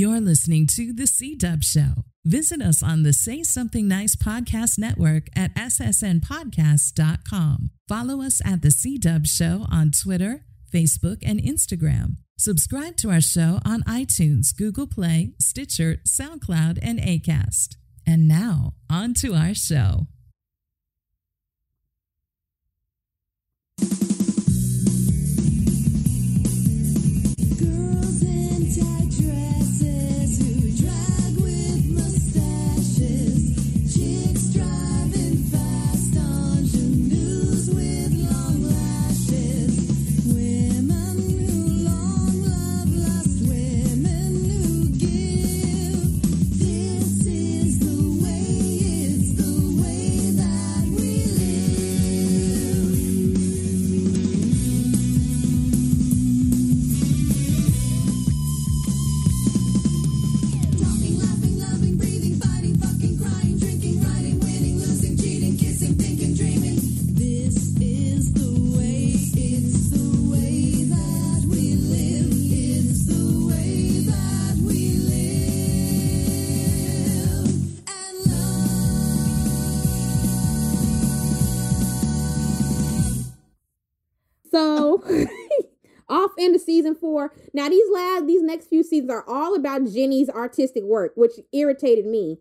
You're listening to The C Dub Show. Visit us on the Say Something Nice podcast network at ssnpodcast.com. Follow us at The C Dub Show on Twitter, Facebook, and Instagram. Subscribe to our show on iTunes, Google Play, Stitcher, SoundCloud, and ACAST. And now, on to our show. off into season four. Now these last these next few seasons are all about Jenny's artistic work, which irritated me.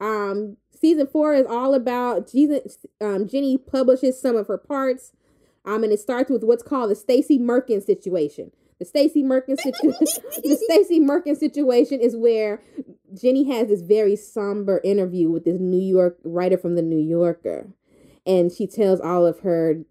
Um, season four is all about Jesus. Um, Jenny publishes some of her parts. Um, and it starts with what's called the Stacey Merkin situation. The Stacey Merkin situation. the Stacey Merkin situation is where Jenny has this very somber interview with this New York writer from the New Yorker, and she tells all of her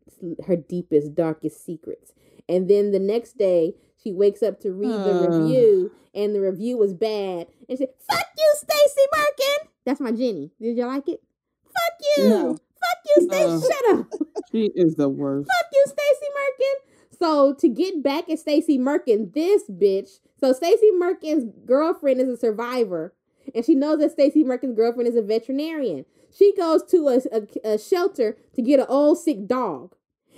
her deepest, darkest secrets. And then the next day, she wakes up to read the Uh. review, and the review was bad. And she said, "Fuck you, Stacey Merkin." That's my Jenny. Did you like it? Fuck you. No. Fuck you, Stacey. Uh. Shut up. She is the worst. Fuck you, Stacey Merkin. So to get back at Stacey Merkin, this bitch. So Stacey Merkin's girlfriend is a survivor, and she knows that Stacey Merkin's girlfriend is a veterinarian. She goes to a, a, a shelter to get an old sick dog,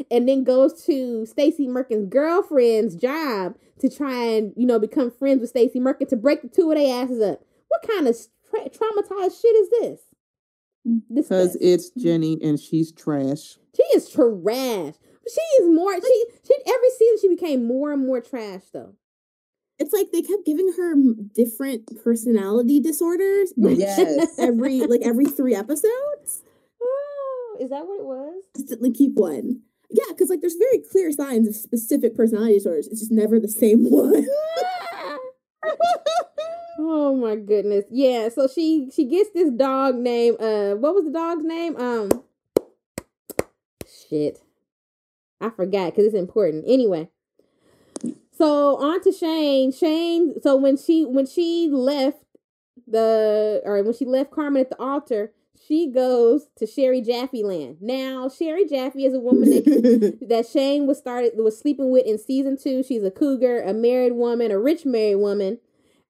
and then goes to Stacey Merkin's girlfriend's job to try and you know become friends with Stacey Merkin to break the two of their asses up. What kind of tra- traumatized shit is this? This Because it's Jenny and she's trash. she is trash. She is more. She she every season she became more and more trash though. It's like they kept giving her different personality disorders. Yes. every like every three episodes. Oh, is that what it was? Just like keep one. Yeah, because like there's very clear signs of specific personality disorders. It's just never the same one. oh my goodness. Yeah. So she she gets this dog name. Uh, what was the dog's name? Um, shit, I forgot because it's important. Anyway. So on to Shane. Shane. So when she when she left the or when she left Carmen at the altar, she goes to Cherie Jaffe land. Now Cherie Jaffe is a woman that that Shane was started was sleeping with in season two. She's a cougar, a married woman, a rich married woman.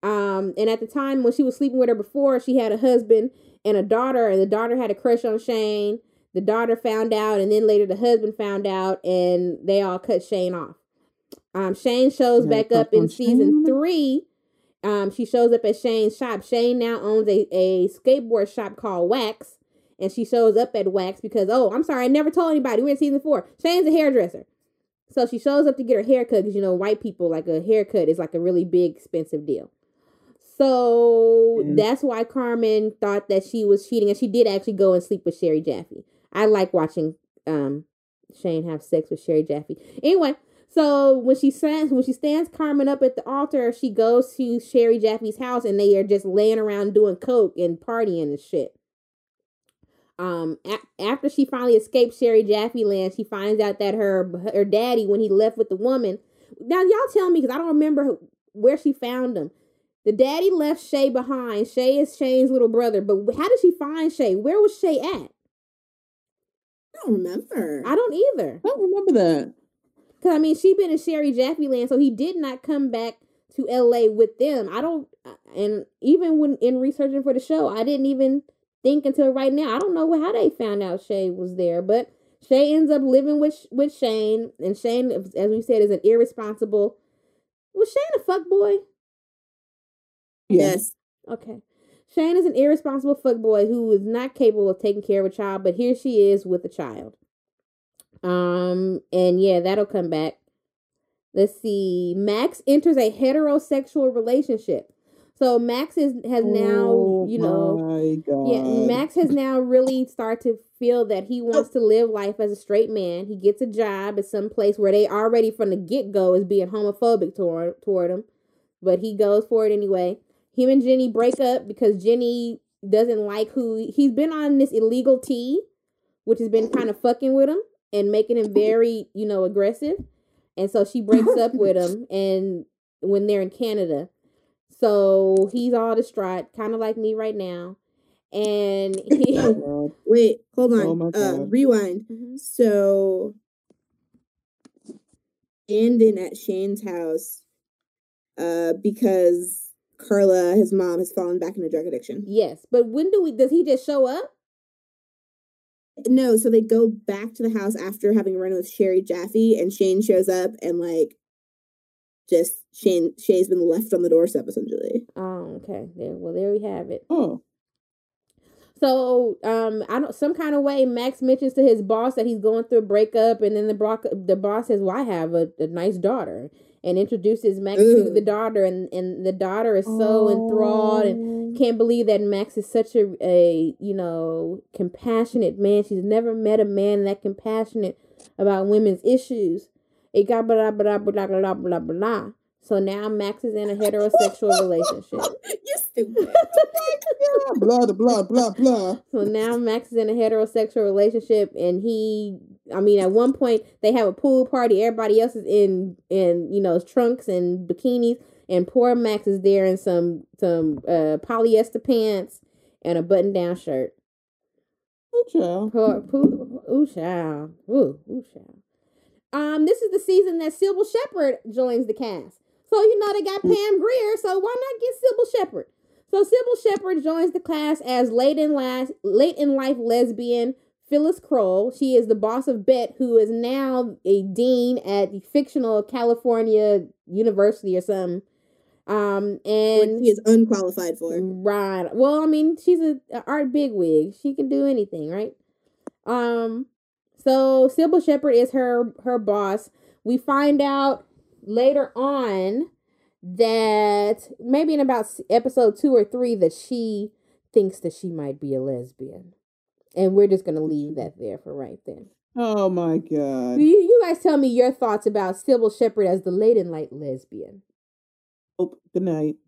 Um, and at the time when she was sleeping with her before, she had a husband and a daughter, and the daughter had a crush on Shane. The daughter found out, and then later the husband found out, and they all cut Shane off. Um, Shane shows back up in season three. Um, she shows up at Shane's shop. Shane now owns a, a skateboard shop called Wax, and she shows up at Wax because oh, I'm sorry, I never told anybody. We're in season four. Shane's a hairdresser, so she shows up to get her haircut because you know white people like a haircut is like a really big expensive deal. So Mhm. that's why Carmen thought that she was cheating, and she did actually go and sleep with Cherie Jaffe. I like watching um Shane have sex with Cherie Jaffe. Anyway, so when she stands when she stands Carmen up at the altar, she goes to Cherie Jaffe's house, and they are just laying around doing coke and partying and shit. Um, a- after she finally escapes Cherie Jaffe land, she finds out that her her daddy, when he left with the woman, now y'all tell me because I don't remember where she found him. The daddy left Shay behind. Shay is Shane's little brother, but how did she find Shay? Where was Shay at? I don't remember. I don't either. I don't remember that. Cause I mean, she been in Cherie Jaffe land, so he did not come back to L.A. with them. I don't, uh, and even when in researching for the show, I didn't even think until right now. I don't know how they found out Shay was there, but Shay ends up living with with Shane, and Shane, as we said, is an irresponsible. Was Shane a fuck boy? Yes. Okay. Shane is an irresponsible fuckboy who is not capable of taking care of a child, but here she is with a child. Um, and yeah, that'll come back. Let's see. Max enters a heterosexual relationship. So Max is has now, Oh you know, my God. yeah, Max has now really started to feel that he wants to live life as a straight man. He gets a job at some place where they already from the get go is being homophobic toward toward him, but he goes for it anyway. Him and Jenny break up because Jenny doesn't like who he's been on this illegal tea, which has been kind of fucking with him and making him very, you know, aggressive. And so she breaks up with him and when they're in Canada. So he's all distraught, kind of like me right now. And he, Oh, Wait, hold on. Oh uh, God. rewind. Mhm. So, Andon at Shane's house, uh, because Carla, his mom, has fallen back into drug addiction. yes, but when do we? Does he just show up? No, so they go back to the house after having a run with Cherie Jaffe, and Shane shows up and like, just Shane Shay's been left on the doorstep essentially. Oh, okay. There, well, there we have it. Oh, So, um, I don't. Some kind of way, Max mentions to his boss that he's going through a breakup, and then the bro- the boss says, "Well, I have a, a nice daughter," and introduces Max to the daughter, and and the daughter is so enthralled and oh. can't believe that Max is such a a you know compassionate man. She's never met a man that compassionate about women's issues. It got blah blah blah blah blah blah blah blah. So now Max is in a heterosexual relationship. you stupid. yeah, blah, blah, blah, blah. So now Max is in a heterosexual relationship, and he, I mean, at one point they have a pool party. Everybody else is in, in you know, trunks and bikinis, and poor Max is there in some some uh, polyester pants and a button down shirt. Oh, child. Poor, poor, ooh, child, ooh, ooh, child. Um, this is the season that Cybill Shepherd joins the cast. So you know they got Pam Grier, so why not get Cybill Shepherd? So Cybill Shepherd joins the class as late in life, late in life lesbian Phyllis Kroll. She is the boss of Bette, who is now a dean at the fictional California University or something. Um, and Which he is unqualified for. Right. Well, I mean, she's a, a art bigwig. She can do anything, right? Um. So Cybill Shepherd is her her boss. We find out later on that maybe in about episode two or three that she thinks that she might be a lesbian, and we're just gonna leave that there for right then. Oh, my God. You, you guys tell me your thoughts about Cybill Shepherd as the late and light lesbian. Oh, good night.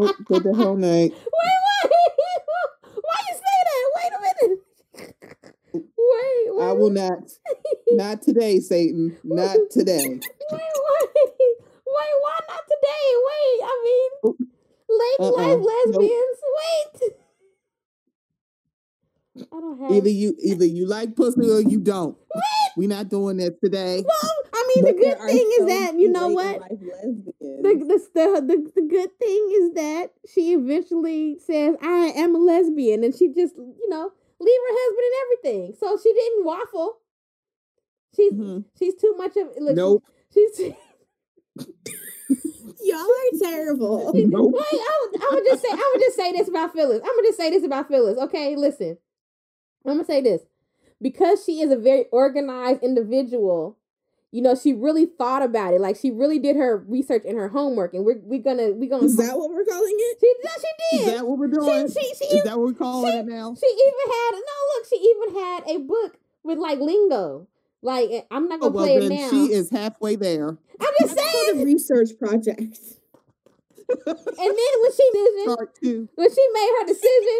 Oh, good the whole night. Wait. Why you say that? Wait a minute. Wait, wait. I will not. Not today, Satan. Not today. Wait, wait. Wait, why not today? Wait, I mean, oh, late Uh-uh. life Nope. lesbians. Wait. I don't have. Either you either you like pussy or you don't. we not doing that today. Well, I mean, the But there good thing is that you know what. in life lesbians. The, the, the, the, the good thing is that she eventually says, I am a lesbian. And she just, you know, leave her husband and everything. So she didn't waffle. She's Mhm. she's too much of look, Nope. She's Y'all are terrible. Nope. Wait, I would, I would just say I would just say this about Phyllis. I'm gonna just say this about Phyllis. Okay, listen. I'm gonna say this because she is a very organized individual. You know, she really thought about it. Like she really did her research and her homework, and we're we gonna we gonna. Is that what we're calling it? she no, she did Is that what we're doing? She she she Is even, that what we're calling she- it now? she even had no look. She even had a book with like lingo. Like eh, I'm not Oh, gonna well, play it now. she is halfway there. I'm just That's called a saying. research project. And then when she did when she made her decision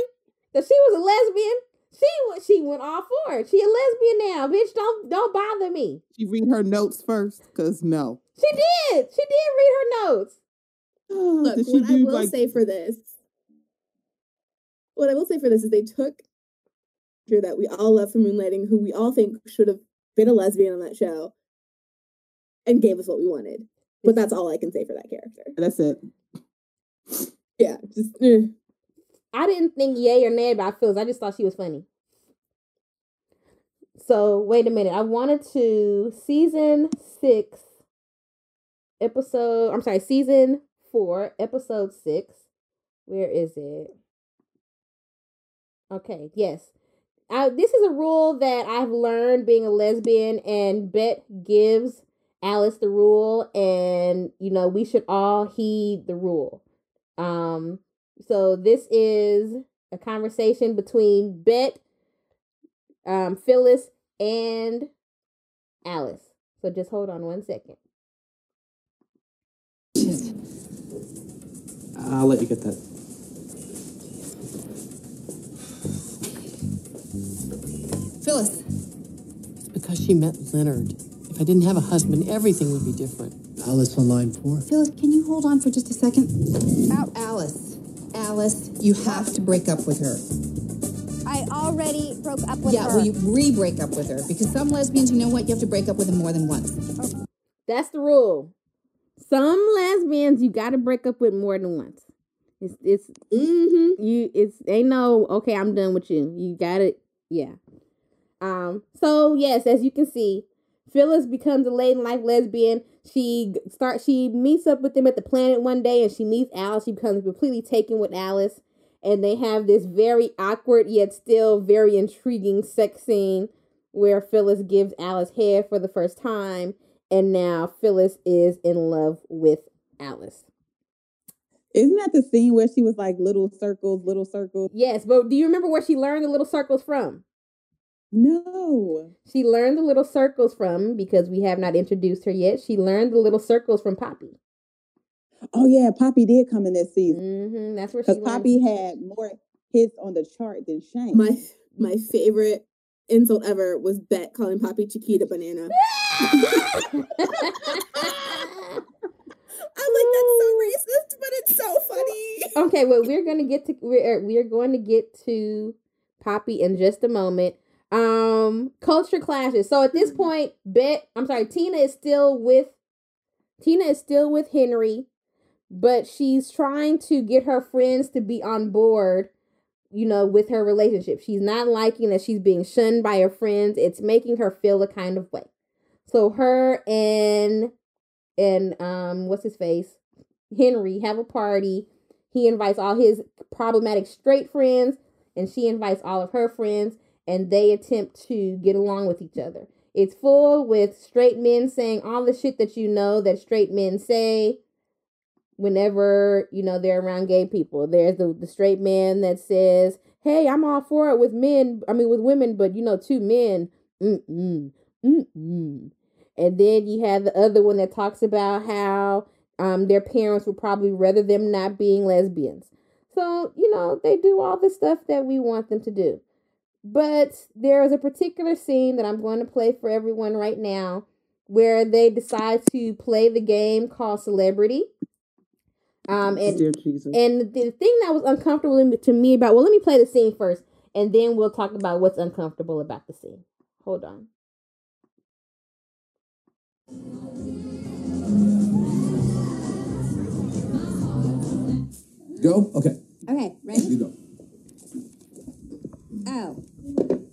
that she was a lesbian, she wa- she went all for it. She a lesbian now, bitch. Don't don't bother me. She read her notes first, cause no. She did. She did read her notes. Look, she what I will like- say for this, what I will say for this is they took actor that we all love from Moonlighting, who we all think should have been a lesbian on that show, and gave us what we wanted. But that's all I can say for that character. That's it. Yeah, just eh. I didn't think yay or nay about Phyllis. I just thought she was funny. So wait a minute. I wanted to season six. episode. I'm sorry, season four, episode six. Where is it? Okay, yes. Uh, this is a rule that I've learned being a lesbian, and Bette gives Alice the rule, and you know we should all heed the rule. Um, so this is a conversation between Bette, um, Phyllis, and Alice. So just hold on one second. I'll let you get that. Phyllis. It's because she met Leonard. If I didn't have a husband, everything would be different. Alice on line four. Phyllis, can you hold on for just a second? Out, Alice. Alice, you have to break up with her. I already broke up with yeah, her. well, you re-break up with her because some lesbians, you know what, you have to break up with them more than once. That's the rule. Some lesbians you got to break up with more than once. It's it's Mm-hmm. you it's ain't no okay I'm done with you. You got it. Yeah. Um. So yes, as you can see, Phyllis becomes a late in life lesbian. She g- start she meets up with them at the planet one day, and she meets Alice. She becomes completely taken with Alice, and they have this very awkward yet still very intriguing sex scene where Phyllis gives Alice hair for the first time, and now Phyllis is in love with Alice. Isn't that the scene where she was like little circles, little circles? Yes, but do you remember where she learned the little circles from? No. She learned the little circles from because we have not introduced her yet. She learned the little circles from Poppy. Oh yeah, Poppy did come in this season hmm That's where she because. Poppy had more hits on the chart than Shane. Mm-hmm. My my favorite insult ever was Bette calling Poppy Chiquita Banana. I'm like, that's so racist, but it's so funny. okay, well, we're gonna get to we're we're going to get to Poppy in just a moment. Um, culture clashes. So at this point, Bette, I'm sorry, Tina is still with Tina is still with Henry, but she's trying to get her friends to be on board. You know, with her relationship, she's not liking that she's being shunned by her friends. It's making her feel a kind of way. So her and and um, what's his face, Henry have a party. He invites all his problematic straight friends, and she invites all of her friends, and they attempt to get along with each other. It's full with straight men saying all the shit that you know that straight men say whenever you know they're around gay people. There's the, the straight man that says, "Hey, I'm all for it with men. I mean, with women, but you know, two men, mm mm, mm mm." And then you have the other one that talks about how um, their parents would probably rather them not being lesbians. So, you know, they do all the stuff that we want them to do. But there is a particular scene that I'm going to play for everyone right now where they decide to play the game called Celebrity. Um, and Dear Jesus. and the thing that was uncomfortable to me about well, let me play the scene first, and then we'll talk about what's uncomfortable about the scene. Hold on. Go? Okay. Okay, ready? You go. Oh.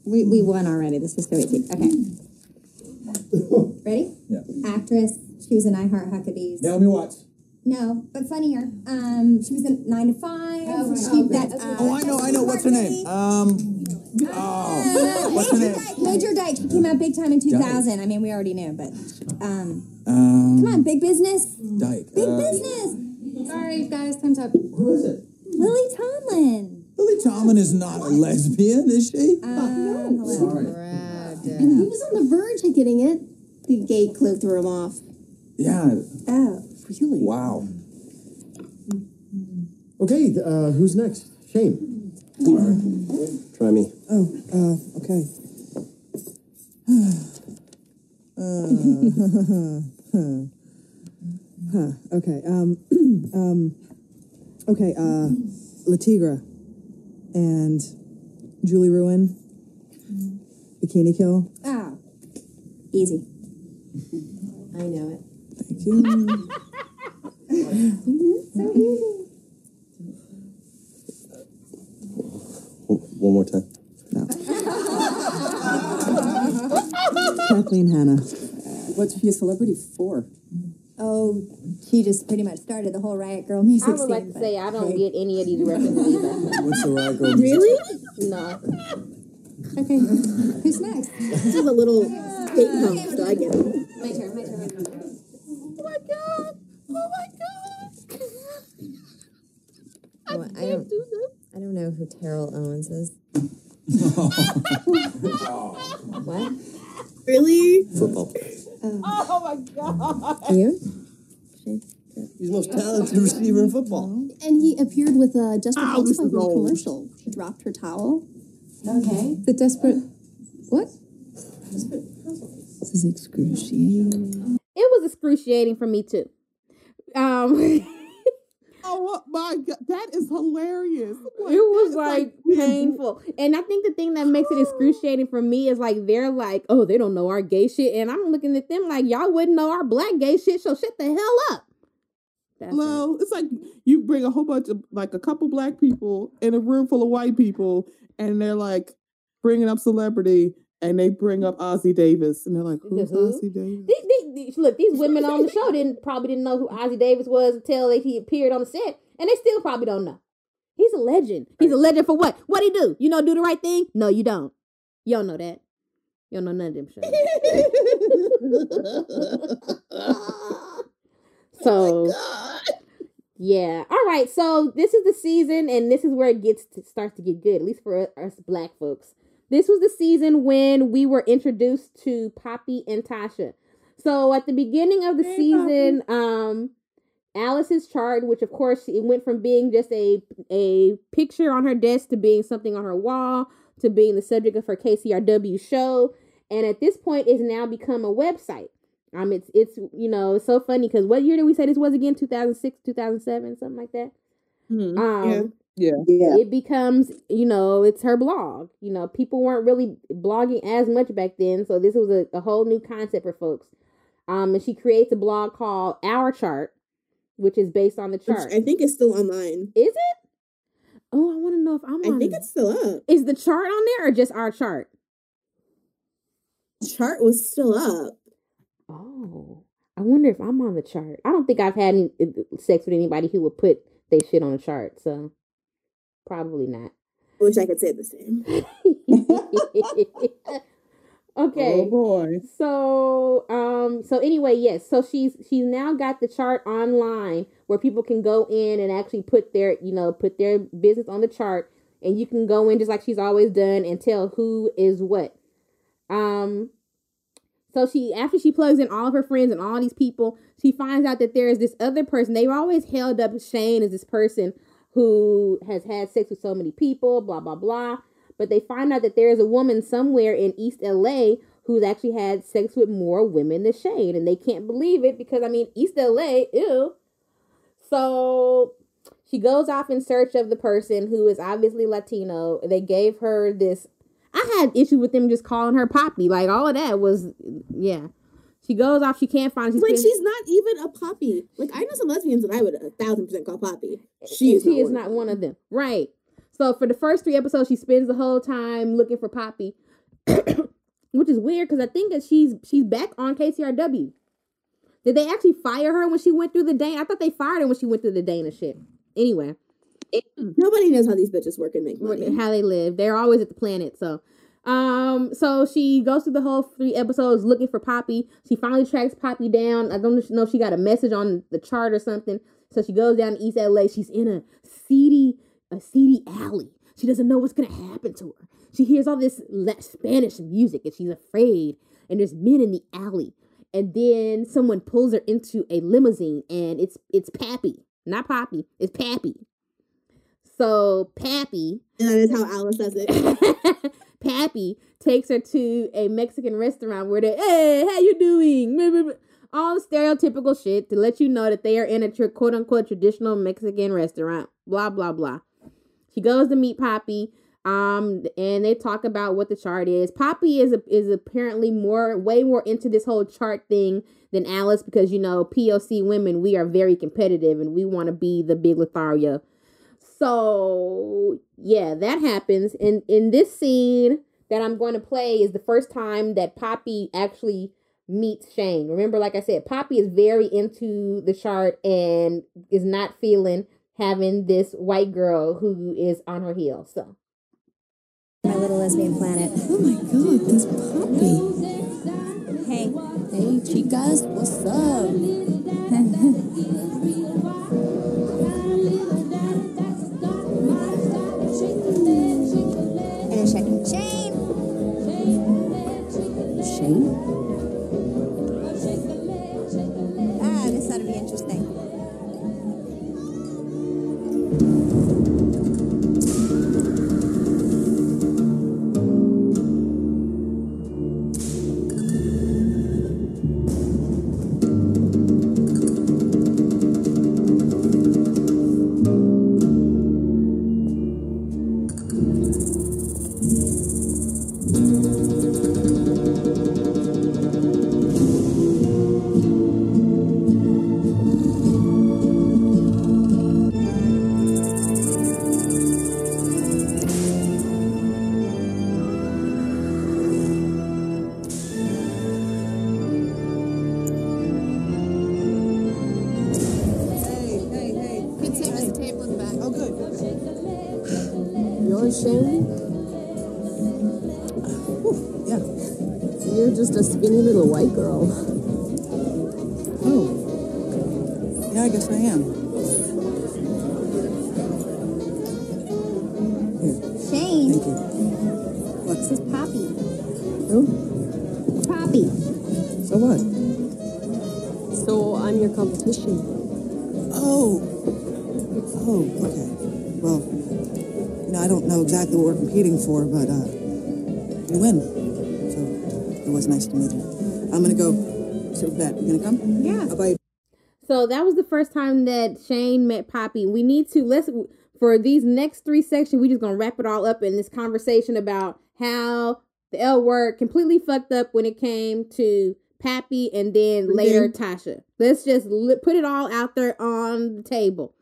We, we won already. This was so easy. Okay. Ready? Yeah. Actress. She was in I Heart Huckabees. Naomi Watts. No, but funnier. Um, she was in Nine to Five. Oh, right. she, Oh, that, uh, Oh, I know, I know. What's her name? Um. Oh. What's her Major name? Major Dyke. She came out big time in 2000. I mean, we already knew, but um, Um. come on, big business. Dyke. Big Uh, business. Sorry, guys. Time's up. Who is it? Lily Tomlin. Lily Tomlin is not a lesbian, is she? Um, hello. Sorry. And he was on the verge of getting it. The gay clue threw him off. Yeah. Oh. Really? Wow. Okay, uh, who's next? Shane. Try me. Oh, uh, okay. uh, huh, okay. Um, um, okay. Uh, Le Tigre and Julie Ruin. Bikini Kill. Ah, Easy. I know it. Thank you. So easy. One more time. No. Kathleen Hanna. What's she a celebrity for? Oh, she just pretty much started the whole Riot Grrrl music I would like scene, to but- say I don't get any of these references either. What's the Riot Grrrl? Really? No. Okay, who's next? This is a little state punk, uh, so I get it. My turn, my turn, my turn. Oh my god! Oh my god! Oh, I don't. I don't know who Terrell Owens is. what? Really? Football. Mm. Oh my god! You? He's the most talented receiver in football. And he appeared with uh, ah, a Desperate Ow, this is old. commercial. She dropped her towel. Okay. The desperate. What? This is excruciating. It was excruciating for me too. Um, Oh my god, that is hilarious. it was that's like painful, and I think the thing that makes it excruciating for me is like they're like, oh, they don't know our gay shit, and I'm looking at them like y'all wouldn't know our black gay shit, so shut the hell up. That's it. It's like you bring a whole bunch of like a couple black people in a room full of white people, and they're like bringing up celebrity, and they bring up Ossie Davis, and they're like, "Who's Who? Ossie Davis?" These, these, these- look, these women on the show didn't probably didn't know who Ossie Davis was until he appeared on the set, and they still probably don't know. He's a legend. He's a legend for what? What he do? You know, do the right thing? No, you don't. You don't know that. You don't know none of them shows. so oh yeah, all right. So this is the season, and this is where it gets to, starts to get good, at least for us black folks. This was the season when we were introduced to Poppy and Tasha. So at the beginning of the Hey, season, um, Alice's chart, which of course it went from being just a a picture on her desk to being something on her wall to being the subject of her KCRW show, and at this point, it's now become a website. Um, it's it's you know it's so funny because what year did we say this was again? Two thousand six, two thousand seven, something like that. Mhm. Um, yeah, yeah. Yeah. it becomes you know it's her blog you know people weren't really blogging as much back then so this was a, a whole new concept for folks um and she creates a blog called our chart which is based on the Which chart I think it's still online. is it oh i want to know if i'm on the I think it's still up. is the chart on there or just our chart Chart was still up. oh i wonder if i'm on the chart i don't think i've had any uh, sex with anybody who would put they shit on a chart so probably not I wish I could say the same. okay Oh boy. So, um, so anyway, yes. So she's she's now got the chart online where people can go in and actually put their, you know, put their business on the chart, and you can go in just like she's always done and tell who is what. Um, so she after she plugs in all of her friends and all these people, she finds out that there is this other person. They've always held up Shane as this person who has had sex with so many people, blah blah blah. But they find out that there is a woman somewhere in East LA who's actually had sex with more women than Shane, and they can't believe it because I mean East LA, ew. So she goes off in search of the person who is obviously Latino. They gave her this. I had issues with them just calling her Poppy. Like all of that was, yeah. She goes off. She can't find. She's like she's not even a poppy. Like I know some lesbians that I would a thousand percent call poppy. She is she not is one not of one of them. Right. So for the first three episodes, she spends the whole time looking for Poppy, which is weird because I think that she's she's back on KCRW. Did they actually fire her when she went through the Dana? I thought they fired her when she went through the Dana shit. Anyway, Nobody knows how these bitches work and make money. how they live. They're always at the planet. So, um, so she goes through the whole three episodes looking for Poppy. She finally tracks Poppy down. I don't know if she got a message on the chart or something. So she goes down to East LA. She's in a seedy, a seedy alley. She doesn't know what's gonna happen to her. She hears all this Spanish music and she's afraid. And there's men in the alley. And then someone pulls her into a limousine, and it's it's Pappy, not Poppy. It's Pappy. So Pappy And that is how Alice does it. Pappy takes her to a Mexican restaurant where they, hey, how you doing? All stereotypical shit to let you know that they are in a tr- quote unquote traditional Mexican restaurant. Blah blah blah. She goes to meet Poppy, um, and they talk about what the chart is. Poppy is a, is apparently more, way more into this whole chart thing than Alice because you know POC women we are very competitive and we want to be the big Lothario. So yeah, that happens. And in this scene that I'm going to play is the first time that Poppy actually meets Shane. Remember, like I said, Poppy is very into the chart and is not feeling having this white girl who is on her heels. So My little lesbian planet. Oh my god, this Poppy. Hey. Hey, chicas, what's up? competing for, but uh, you win. So it was nice to meet you. I'm gonna go sit with that. You gonna come? Yeah. I'll buy you. So that was the first time that Shane met Poppy. We need to let's for these next three sections. We just gonna wrap it all up in this conversation about how the L word completely fucked up when it came to Pappy and then later Tasha. Let's just li- put it all out there on the table.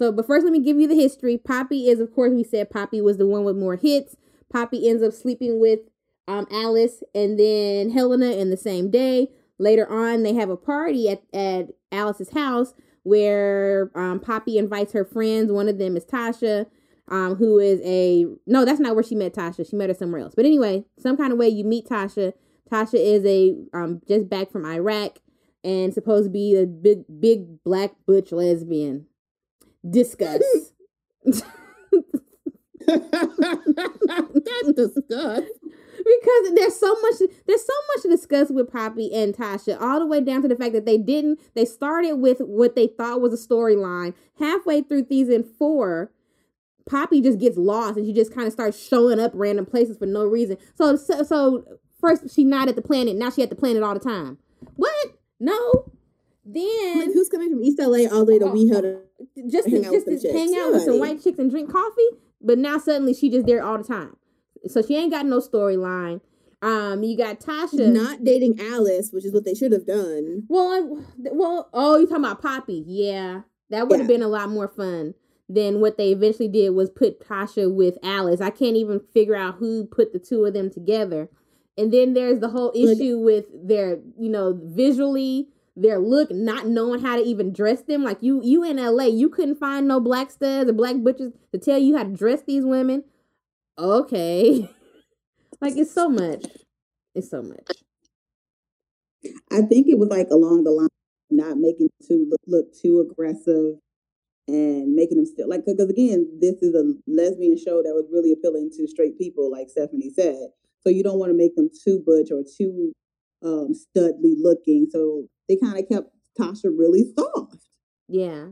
So, but first, let me give you the history. Poppy is, of course, we said Poppy was the one with more hits. Poppy ends up sleeping with um, Alice and then Helena in the same day. Later on, they have a party at, at Alice's house where um, Poppy invites her friends. One of them is Tasha, um, who is a no, that's not where she met Tasha. She met her somewhere else. But anyway, some kind of way you meet Tasha. Tasha is a um, just back from Iraq and supposed to be a big, big black butch lesbian. Discuss. Disgust. because there's so much there's so much to discuss with Poppy and Tasha, all the way down to the fact that they didn't they started with what they thought was a storyline. Halfway through season four, Poppy just gets lost and she just kind of starts showing up random places for no reason. So so, so first she not at the planet, now she at the planet all the time. What? No. Then Like, who's coming from East LA all the way to WeHo to just to, hang out with just to some hang chicks? out with some white chicks and drink coffee. But now suddenly she just there all the time. So she ain't got no storyline. Um, you got Tasha not dating Alice, which is what they should have done. Well, I, well, oh, you talking about Poppy? Yeah, that would have Yeah. been a lot more fun than what they eventually did was put Tasha with Alice. I can't even figure out who put the two of them together. And then there's the whole Like- issue with their, you know, visually their look, not knowing how to even dress them. Like you, you in LA, you couldn't find no black studs or black butchers to tell you how to dress these women. Okay, like it's so much. It's so much. I think it was like along the line, not making too look, look too aggressive and making them still like because again, this is a lesbian show that was really appealing to straight people, like Stephanie said. So you don't want to make them too butch or too um studly looking. So they kind of kept Tasha really soft. Yeah.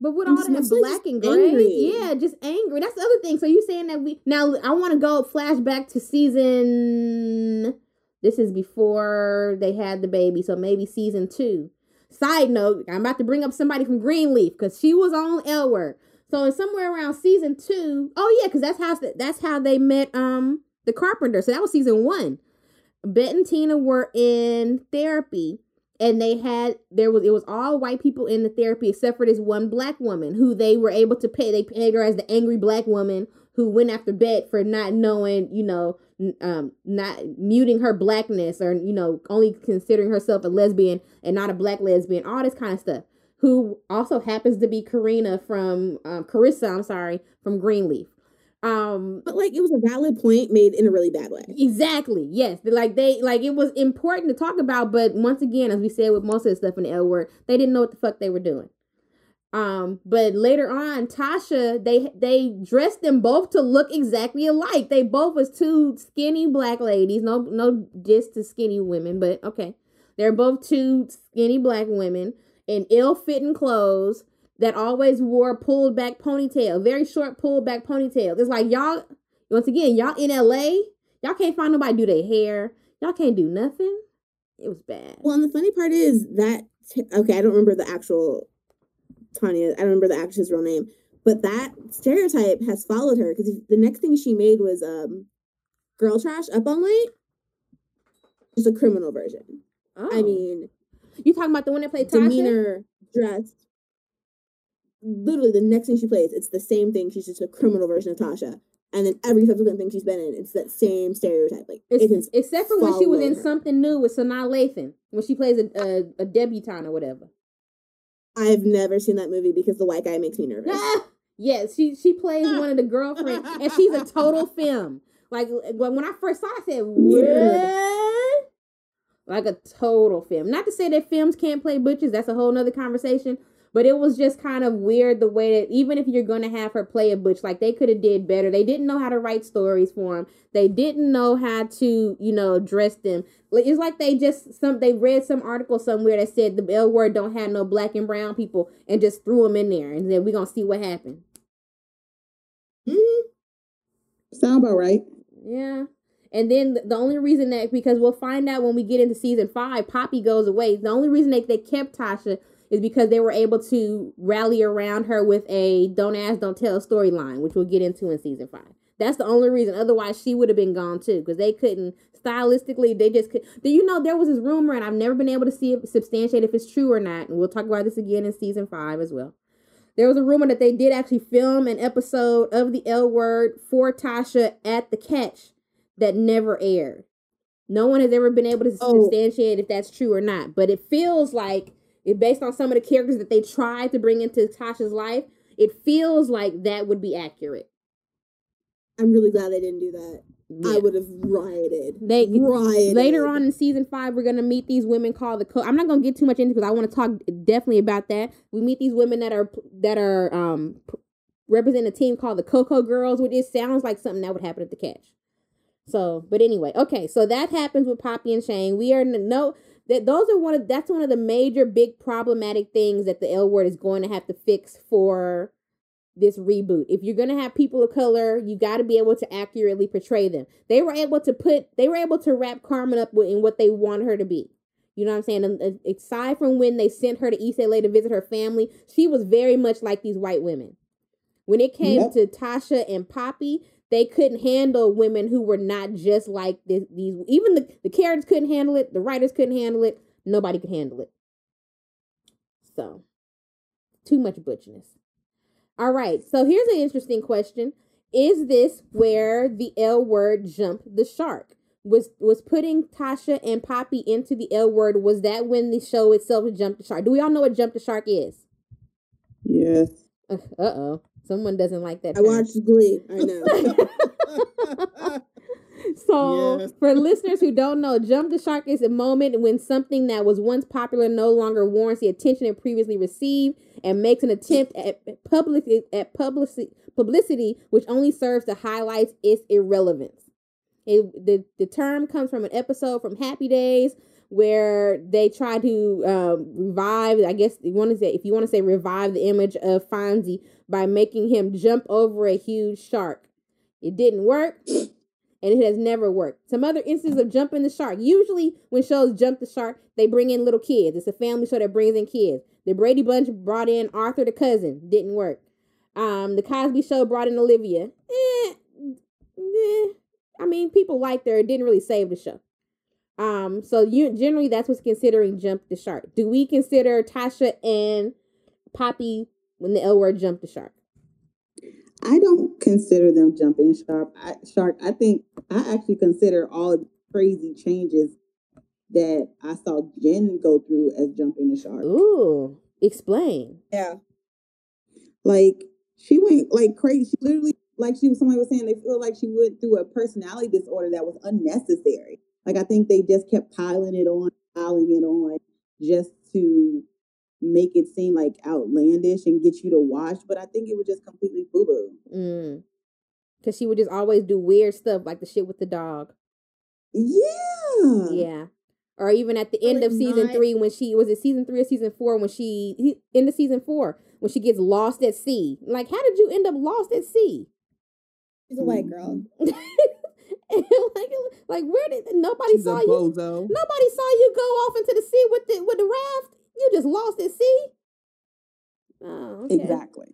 But with all that black and gray, angry. yeah, just angry. That's the other thing. So you saying that we now? I want to go flashback to season. This is before they had the baby, so maybe season two. Side note: I'm about to bring up somebody from Greenleaf because she was on L Word. So it's somewhere around season two. Oh yeah, because that's how that's how they met um the carpenter. So that was season one. Bette and Tina were in therapy and they had there was it was all white people in the therapy except for this one black woman who they were able to pay they paid her as the angry black woman who went after Bette for not knowing, you know, um, not muting her blackness or you know only considering herself a lesbian and not a black lesbian, all this kind of stuff. Who also happens to be Karina from um, Carissa, I'm sorry, from Greenleaf. Um, But like it was a valid point made in a really bad way. Exactly. Yes. Like they like it was important to talk about, but once again, as we said with most of the stuff in the L word, they didn't know what the fuck they were doing. Um, but later on, Tasha, they they dressed them both to look exactly alike. They both was two skinny black ladies. No no diss to skinny women, but okay. They're both two skinny black women in ill-fitting clothes that always wore pulled back ponytail, very short pulled back ponytail. It's like y'all once again, y'all in LA, y'all can't find nobody do their hair. Y'all can't do nothing. It was bad. Well, and the funny part is that okay, I don't remember the actual Tanya. I don't remember the actress's real name, but that stereotype has followed her because the next thing she made was um, Girl Trash Up All Night. Just a criminal version. Oh. I mean, you talking about the one that played Tasha? demeanor, dress. Literally, the next thing she plays, it's the same thing. She's just a criminal version of Tasha, and then every subsequent thing she's been in, it's that same stereotype. Like it It's- except for when she was in her. something new with Sanaa Lathan, when she plays a, a, a debutante or whatever. I've never seen that movie because the white guy makes me nervous. Yes, she she plays one of the girlfriends, and she's a total film. Like when when I first saw, it, I said, "What?" Like a total film. Not to say that films can't play butches. That's a whole nother conversation. But it was just kind of weird the way that even if you're gonna have her play a butch, like they could have did better. They didn't know how to write stories for them. They didn't know how to, you know, dress them. It's like they just some they read some article somewhere that said the L word don't have no black and brown people and just threw them in there and then we're gonna see what happened. Hmm. Sound about right. Yeah. And then the only reason that because we'll find out when we get into season five, Poppy goes away. The only reason that they kept Tasha is because they were able to rally around her with a don't ask, don't tell storyline, which we'll get into in season five. That's the only reason. Otherwise, she would have been gone too because they couldn't stylistically. They just could. Do you know there was this rumor, and I've never been able to see it substantiate if it's true or not. And we'll talk about this again in season five as well. There was a rumor that they did actually film an episode of the L Word for Tasha at the catch that never aired. No one has ever been able to Oh. substantiate if that's true or not, but it feels like it based on some of the characters that they tried to bring into Tasha's life. It feels like that would be accurate. I'm really glad they didn't do that. I would have rioted. They rioted. later on in season five, we're gonna meet these women called the. Co- I'm not gonna get too much into because I want to talk definitely about that. We meet these women that are that are um represent a team called the Coco Girls, which it sounds like something that would happen at the catch. So, but anyway, okay, so that happens with Poppy and Shane. We are no that those are one of that's one of the major big problematic things that the L word is going to have to fix for this reboot. If you're going to have people of color, you got to be able to accurately portray them. They were able to put they were able to wrap Carmen up in what they want her to be. You know what I'm saying? And, aside from when they sent her to East LA to visit her family, she was very much like these white women. When it came Yep. to Tasha and Poppy, they couldn't handle women who were not just like this, these. Even the, the characters couldn't handle it. The writers couldn't handle it. Nobody could handle it. So, too much butchness. All right. So here's an interesting question: Is this where the L word jumped the shark? Was was putting Tasha and Poppy into the L word? Was that when the show itself jumped the shark? Do we all know what jump the shark is? Yes. Uh oh. Someone doesn't like that. I term. watched Glee. I know. So, Yes. for listeners who don't know, jump the shark is a moment when something that was once popular no longer warrants the attention it previously received and makes an attempt at public at publicity publicity which only serves to highlight its irrelevance. It, the the term comes from an episode from Happy Days where they try to um, revive. I guess you want to say if you want to say revive the image of Fonzie by making him jump over a huge shark. It didn't work and it has never worked. Some other instances of jumping the shark. Usually, when shows jump the shark, they bring in little kids. It's a family show that brings in kids. The Brady Bunch brought in Arthur the cousin, didn't work. Um, the Cosby Show brought in Olivia. Eh, eh. I mean, people liked her. It didn't really save the show. Um, so you generally that's what's considering jump the shark. Do we consider Tasha and Poppy when the L word jumped the shark? I don't consider them jumping shark. I, shark. I think I actually consider all the crazy changes that I saw Jen go through as jumping the shark. Ooh, explain. Yeah. Like she went like crazy. She literally, like she was somebody was saying, they feel like she went through a personality disorder that was unnecessary. Like I think they just kept piling it on, piling it on, just to make it seem like outlandish and get you to watch. But I think it was just completely boo boo. Mm. Cause she would just always do weird stuff like the shit with the dog. Yeah. Yeah. Or even at the end of season not- three, when she was it season three or season four, when she he- end of season four, when she gets lost at sea. Like, how did you end up lost at sea? She's a white girl. like, like where did nobody She's saw you? bozo. Nobody saw you go off into the sea with the with the raft. You just lost at sea. Oh, okay. Exactly.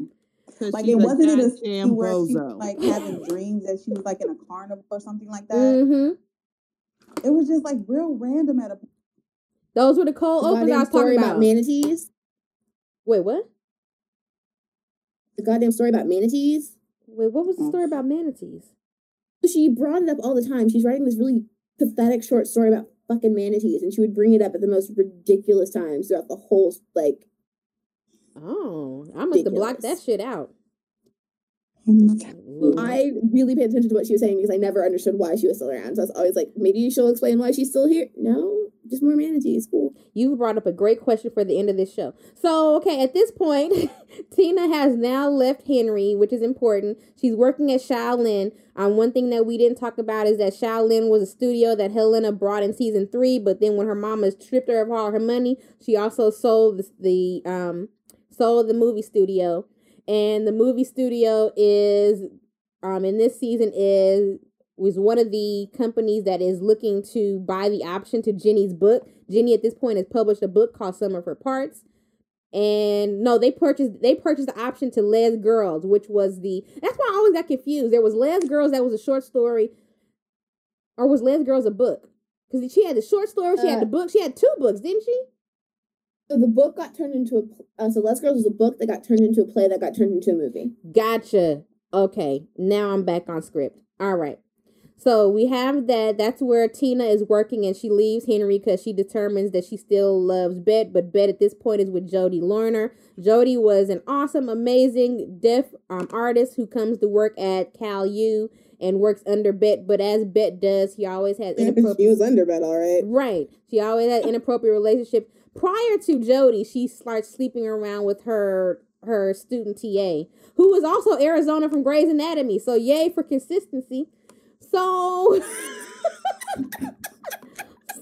'Cause Like it wasn't it a goddamn scene where she was like having dreams that she was like in a carnival or something like that. Mm-hmm. It was just like real random at a Those were the cold The opens I was talking story about. about manatees. Wait, what? The goddamn story about manatees. Wait, what was the story about manatees? She brought it up all the time. She's writing this really pathetic short story about fucking manatees, and she would bring it up at the most ridiculous times throughout the whole like. Oh, I must have blocked that shit out. Mm-hmm. I really paid attention to what she was saying because I never understood why she was still around. So I was always like, maybe she'll explain why she's still here. No, just more manatees. Cool. You brought up a great question for the end of this show. So, okay, at this point, Tina has now left Henry, which is important. She's working at Shaolin. Um, one thing that we didn't talk about is that Shaolin was a studio that Helena brought in season three, but then when her mama stripped her of all her money, she also sold the, the um sold the movie studio. And the movie studio is um in this season is was one of the companies that is looking to buy the option to Jenny's book. Jenny at this point has published a book called Some of Her Parts. And no, they purchased they purchased the option to Lez Girls, which was the that's why I always got confused. There was Lez Girls that was a short story, or was Lez Girls a book? Because she had the short story, she had Uh, the book, she had two books, didn't she? So the book got turned into a. Uh, so Lez Girls was a book that got turned into a play that got turned into a movie. Gotcha. Okay, now I'm back on script. All right. So we have that. That's where Tina is working, and she leaves Henry because she determines that she still loves Bette, but Bette at this point is with Jodi Lerner. Jodi was an awesome, amazing deaf um, artist who comes to work at Cal U and works under Bette. But as Bette does, he always has inappropriate. she was under Bette, all right. Right. She always had inappropriate relationship. Prior to Jodi, she starts sleeping around with her her student TA, who was also Arizona from Grey's Anatomy. So yay for consistency. So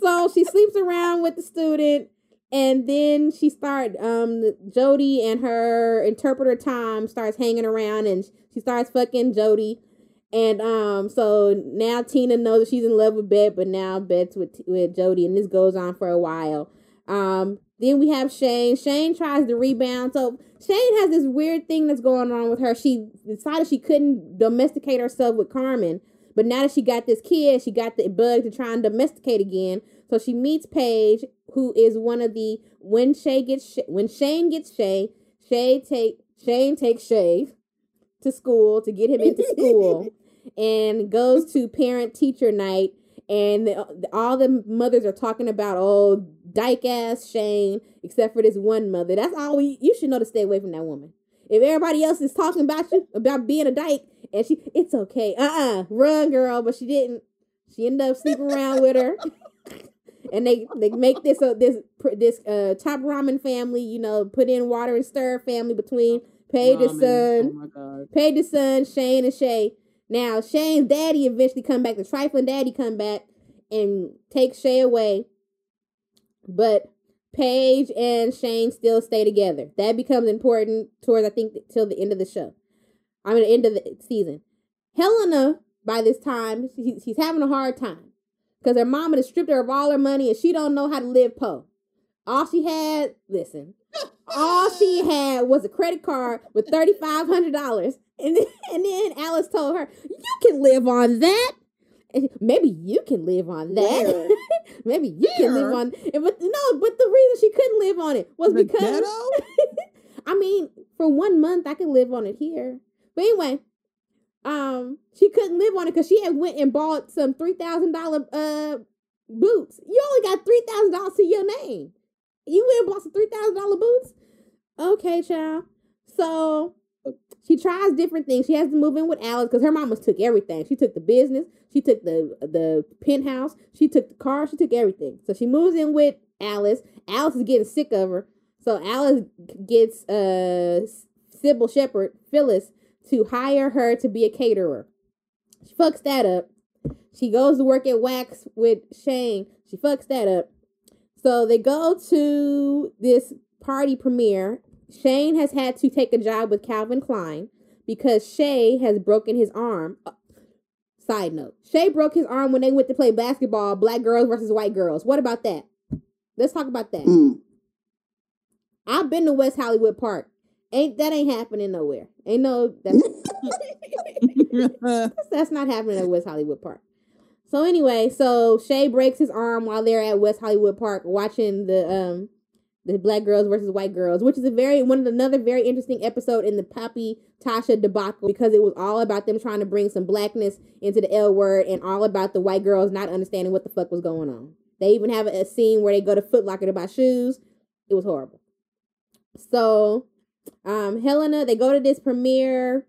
so she sleeps around with the student and then she start um Jodi and her interpreter Tom starts hanging around and she starts fucking Jodi. And um, so now Tina knows that she's in love with Bette, but now Bette's with with Jodi, and this goes on for a while. Um, then we have Shane. Shane tries to rebound. So Shane has this weird thing that's going on with her. She decided she couldn't domesticate herself with Carmen, but now that she got this kid, she got the bug to try and domesticate again. So she meets Paige, who is one of the when Shay gets when Shane gets Shay, Shay take Shane takes Shay to school to get him into school and goes to parent teacher night and the- all the mothers are talking about oh dyke ass Shane except for this one mother. That's all we you should know to stay away from that woman. If everybody else is talking about you about being a dyke and she it's okay. Uh-uh. Run girl, but she didn't. She ended up sleeping around with her. And they they make this uh, this this uh top ramen family, you know, put in water and stir family between Paige's Ramen. son, Oh my god. Paige's son, Shane and Shay. Now Shane's daddy eventually come back. The trifling daddy come back and take Shay away. But Paige and Shane still stay together. That becomes important towards I think till the end of the show. I mean the end of the season. Helena, by this time, she, she's having a hard time. Because her mama has stripped her of all her money and she don't know how to live po. All she had, listen, all she had was a credit card with thirty five hundred dollars, and then, and then Alice told her, "You can live on that. Maybe you can live on that. Maybe you can live on." And but no, but the reason she couldn't live on it was The because? I mean, for one month I could live on it here. But anyway, um, she couldn't live on it because she had went and bought some three thousand dollar uh boots. You only got three thousand dollars to your name. You went and bought some three thousand dollar boots. Okay, child. So she tries different things. She has to move in with Alice because her mama took everything. She took the business. She took the the penthouse. She took the car. She took everything. So she moves in with Alice. Alice is getting sick of her. So Alice gets uh Cybill Shepherd, Phyllis, to hire her to be a caterer. She fucks that up. She goes to work at Wax with Shane. She fucks that up. So they go to this party premiere. Shane has had to take a job with Calvin Klein because Shay has broken his arm. Side note: Shay broke his arm when they went to play basketball, black girls versus white girls. What about that? Let's talk about that. Mm. I've been to West Hollywood Park. Ain't that ain't happening nowhere. Ain't no that's that's not happening at West Hollywood Park. So anyway, so Shay breaks his arm while they're at West Hollywood Park watching the um the black girls versus white girls, which is a very one of another very interesting episode in the Papi Tasha debacle because it was all about them trying to bring some blackness into the L word and all about the white girls not understanding what the fuck was going on. They even have a, scene where they go to Foot Locker to buy shoes. It was horrible. So, um, Helena, they go to this premiere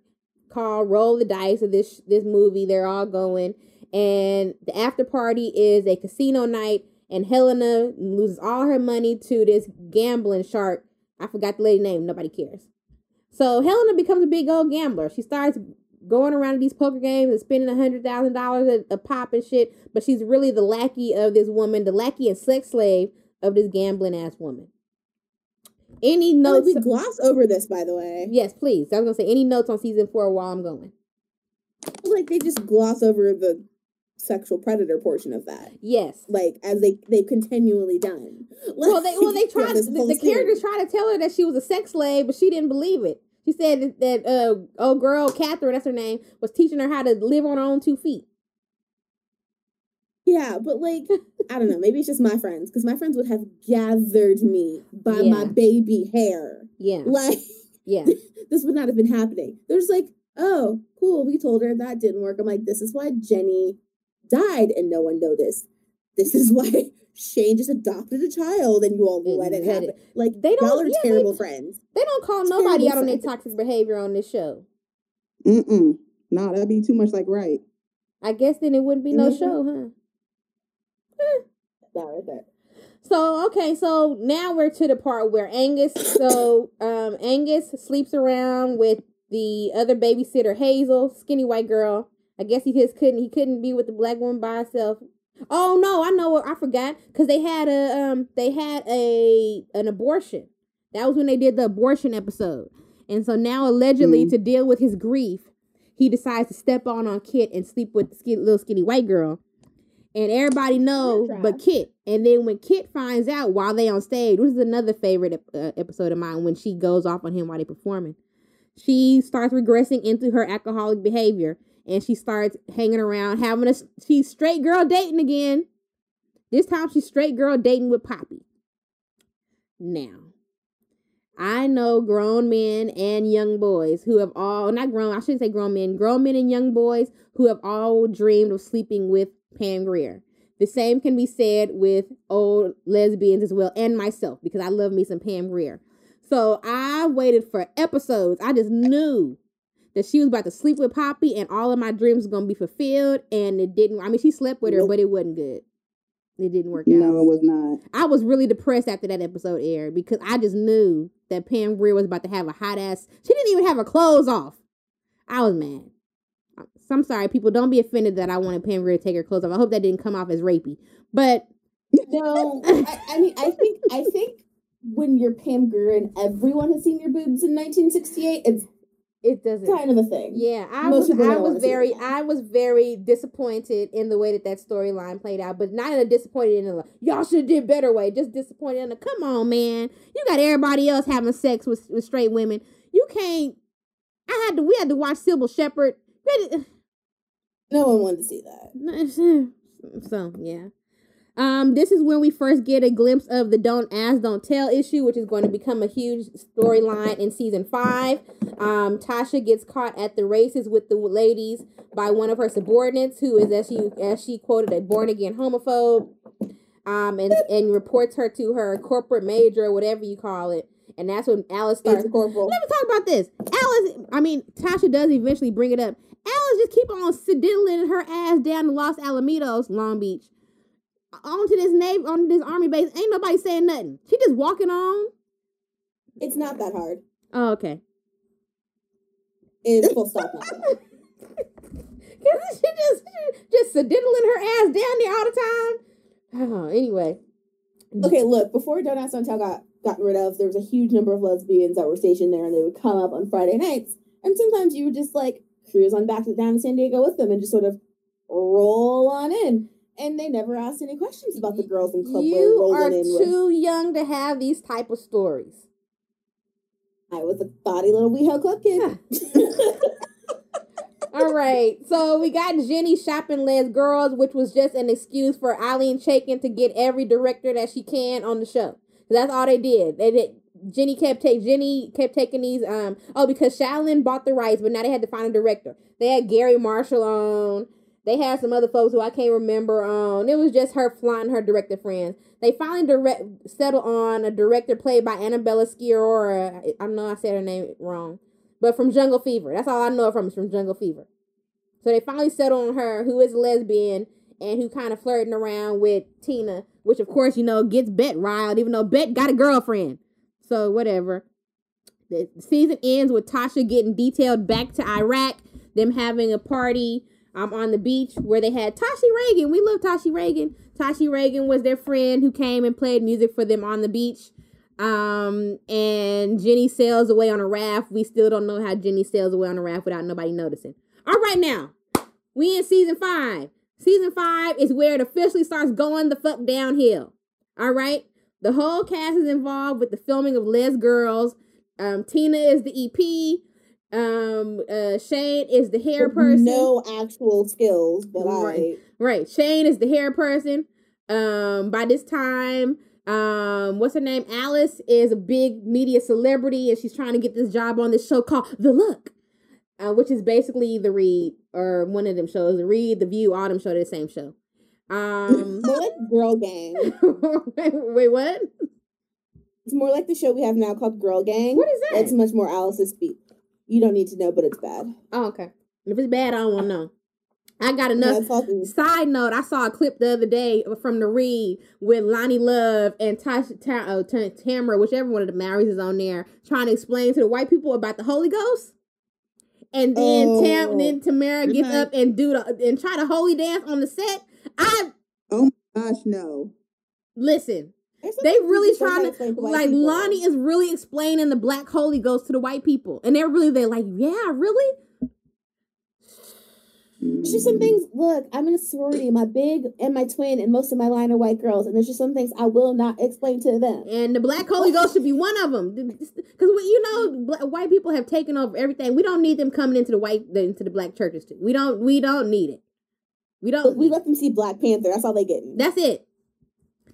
called Roll the Dice of this this movie. They're all going, and the after party is a casino night. And Helena loses all her money to this gambling shark. I forgot the lady name. Nobody cares. So Helena becomes a big old gambler. She starts going around to these poker games and spending a hundred thousand dollars at a pop and shit. But she's really the lackey of this woman, the lackey and sex slave of this gambling ass woman. Any Oh, notes? we gloss over this, by the way. Yes, please. I was gonna say any notes on season four while I'm going. Like they just gloss over the sexual predator portion of that. Yes. Like as they they've continually done. Well, they well they tried the, the characters tried to tell her that she was a sex slave, but she didn't believe it. She said that, that uh old girl Catherine, that's her name, was teaching her how to live on her own two feet. Yeah, but like I don't know. Maybe it's just my friends because my friends would have gathered me by my baby hair. Yeah. Like Yeah. this would not have been happening. They're just like, oh, cool. We told her that didn't work. I'm like, this is why Jenny died and no one noticed. This is why Shane just adopted a child and you all And let it happen. it- Like They don't- y'all are yeah, they- terrible friends. They don't call nobody Terrible out on their toxic behavior on this show. Mm-mm. No, that'd be too much like right. I guess then it wouldn't be no Mhm. show, huh? That right there. So okay, so now we're to the part where Angus. So um, Angus sleeps around with the other babysitter Hazel, skinny white girl. I guess he just couldn't. He couldn't be with the black woman by herself. Oh no, I know. what I forgot because they had a um they had a an abortion. That was when they did the abortion episode, and so now allegedly Mm. to deal with his grief, he decides to step on on Kit and sleep with the skin, little skinny white girl and everybody knows but Kit. And then when Kit finds out while they on stage, which is another favorite uh, episode of mine, when she goes off on him while they performing, she starts regressing into her alcoholic behavior, and she starts hanging around, having a she's straight girl dating again. This time she's straight girl dating with Papi. Now, I know grown men and young boys who have all not grown, I shouldn't say grown men, grown men and young boys who have all dreamed of sleeping with Pam Grier. The same can be said with old lesbians as well, and myself, because I love me some Pam Grier. So I waited for episodes. I just knew that she was about to sleep with Papi and all of my dreams were gonna be fulfilled, and it didn't. I mean, she slept with her, Nope. but it wasn't good. It didn't work out. No, it was not. I was really depressed after that episode aired because I just knew that Pam Grier was about to have a hot ass. She didn't even have her clothes off. I was mad. So I'm sorry, people. Don't be offended that I wanted Pam Grier to take her clothes off. I hope that didn't come off as rapey. But No, I, I mean, I think, I think when you're Pam Grier and everyone has seen your boobs in 1968, it's it doesn't. kind of a thing. Yeah, I Most was. I was very. I was very disappointed in the way that that storyline played out, but not in a disappointed in a y'all should have did better way. Just disappointed in a come on, man. You got everybody else having sex with with straight women. You can't. I had to. We had to watch Cybill Shepherd. We had to- No one wanted to see that. So yeah. Um, this is when we first get a glimpse of the "Don't Ask, Don't Tell" issue, which is going to become a huge storyline in season five. Um, Tasha gets caught at the races with the ladies by one of her subordinates, who is, as she as she quoted, a born again homophobe. Um, and and reports her to her corporate major, whatever you call it. And that's when Alice starts. Let me talk about this. Alice, I mean, Tasha does eventually bring it up. Alice just keep on diddling her ass down to Los Alamitos, Long Beach, onto this navy, on this army base. Ain't nobody saying nothing. She just walking on. It's not that hard. Oh, okay. It's full stop. not that hard. Cause she just just diddling her ass down there all the time. Oh, anyway. Okay, look, before Don't Ask, Don't Tell got gotten rid of, there was a huge number of lesbians that were stationed there and they would come up on Friday nights. And sometimes you would just like cruise on back to down to San Diego with them and just sort of roll on in. And they never asked any questions about the girls in club You rolling are in with. too young to have these type of stories. I was a body little WeHo Club kid. All right, so we got Jenny shopping Lez Girls, which was just an excuse for Ilene Chaiken to get every director that she can on the show. That's all they did. They did. Jenny kept take Jenny kept taking these. Um. Oh, because Shaolin bought the rights, but now they had to find a director. They had Garry Marshall on. They had some other folks who I can't remember on. It was just her flying her director friends. They finally direct settled on a director played by Annabella Sciorra. I know I said her name wrong, but from Jungle Fever. That's all I know from is from Jungle Fever. So they finally settled on her, who is lesbian and who kind of flirting around with Tina, which of course you know gets Bette riled, even though Bette got a girlfriend. So whatever. The season ends with Tasha getting detailed back to Iraq, them having a party um, on the beach where they had Toshi Reagon. We love Toshi Reagon. Toshi Reagon was their friend who came and played music for them on the beach. Um, and Jenny sails away on a raft. We still don't know how Jenny sails away on a raft without nobody noticing. All right, now we in season five. Season five is where it officially starts going the fuck downhill. All right. The whole cast is involved with the filming of Lez Girls. Um, Tina is the EP. Um, uh, Shane is the hair With person. No actual skills, but Right. I Right. Shane is the hair person. Um, by this time, um, what's her name? Alice is a big media celebrity and she's trying to get this job on this show called The Look. Uh, which is basically the read or one of them shows. The read, the view, all them show the same show. Um more like Girl Gang. wait, what? It's more like the show we have now called Girl Gang. What is that? It's much more Alice's speak. You don't need to know, but it's bad. Oh, okay. If it's bad, I don't want to know. I got enough. Yeah, Side note: I saw a clip the other day from the read with Loni Love and Tasha Ta- uh, Ta- Tamara, whichever one of the Marys is on there, trying to explain to the white people about the Holy Ghost. And then Tam, Oh. then Tamara Good gets night. up and do the and try to holy dance on the set. I Oh my gosh, no. listen. They really trying to like people. Loni is really explaining the Black Holy Ghost to the white people, and they're really they're like, yeah, really. There's just some things. Look, I'm in a sorority. My big and my twin and most of my line are white girls, and there's just some things I will not explain to them. And the Black Holy Ghost should be one of them, because you know white people have taken over everything. We don't need them coming into the white into the black churches too. We don't we don't need it. We don't. We let them see Black Panther. That's all they get. That's it.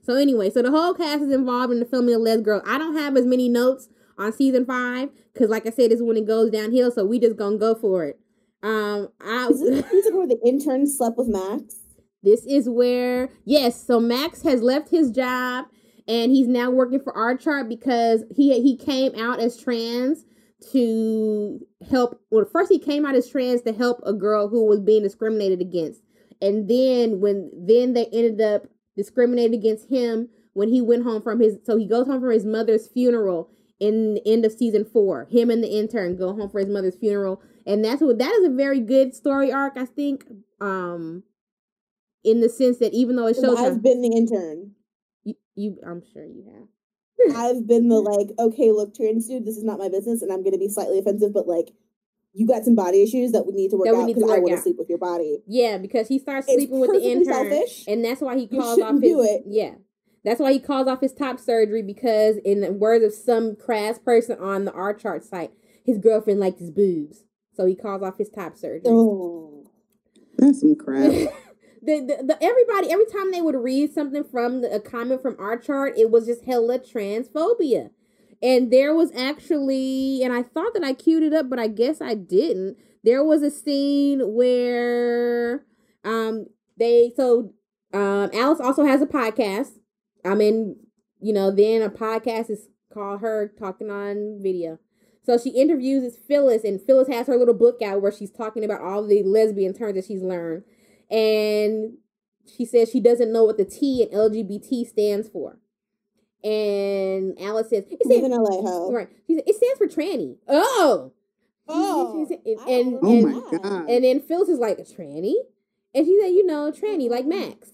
So anyway, so the whole cast is involved in the filming of Lez Girl. I don't have as many notes on season five because, like I said, this is when it goes downhill. So we just gonna go for it. Um, I Is this where the intern slept with Max? This is where yes, so Max has left his job and he's now working for OurChart because he he came out as trans to help well first he came out as trans to help a girl who was being discriminated against. And then when then they ended up discriminating against him when he went home from his so he goes home from his mother's funeral in the end of season four. Him and the intern go home for his mother's funeral. And that's what that is a very good story arc, I think. Um in the sense that even though it shows I've been the intern. you, you I'm sure you have. I've been the like, okay, look, trans dude, this is not my business, and I'm gonna be slightly offensive, but like, you got some body issues that we need to work That we out need to because I work want to sleep with your body. Yeah, because he starts It's sleeping with the perfectly intern, selfish. and that's why he You calls off shouldn't his. do it. Yeah, that's why he calls off his top surgery because, in the words of some crass person on the OurChart site, his girlfriend liked his boobs, so he calls off his top surgery. Oh, That's some crap. the, the, the everybody every time they would read something from the, a comment from OurChart, it was just hella transphobia. And there was actually, and I thought that I queued it up, but I guess I didn't. There was a scene where um they so um Alice also has a podcast. I mean, you know, then a podcast is called her talking on video. So she interviews Phyllis, and Phyllis has her little book out where she's talking about all the lesbian terms that she's learned. And she says she doesn't know what the T in LGBT stands for. And Alice says, it Live stands, in LA, ho. right. She said, it stands for tranny. Oh. Oh, and, and, Oh and- my god. and then Phyllis is like, a tranny? And she said, you know, tranny, like Max.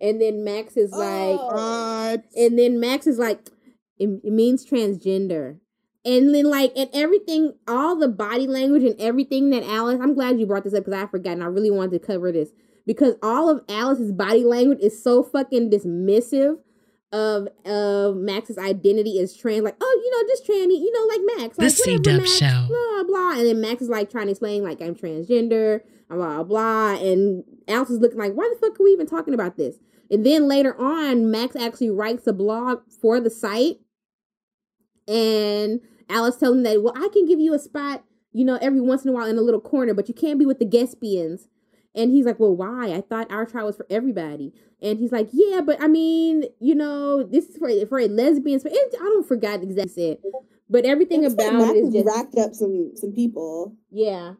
And then Max is like, oh. What? and then Max is like, it, it means transgender. And then like and everything, all the body language and everything that Alice, I'm glad you brought this up because I forgot and I really wanted to cover this. Because all of Alice's body language is so fucking dismissive of of Max's identity is trans, like, oh, you know, just tranny, you know, like Max. The Like, C whatever, Dub Show. Blah blah. And then Max is like trying to explain like I'm transgender, blah blah blah. And Alice is looking like, why the fuck are we even talking about this? And then later on, Max actually writes a blog for the site. And Alice tells him that, well, I can give you a spot, you know, every once in a while in a little corner, but you can't be with the Gespians. And he's like, well, why? I thought our trial was for everybody. And he's like, yeah, but I mean, you know, this is for for lesbians. But it, I don't forget exactly said, but everything like about Mac it is just racked up some some people. yeah.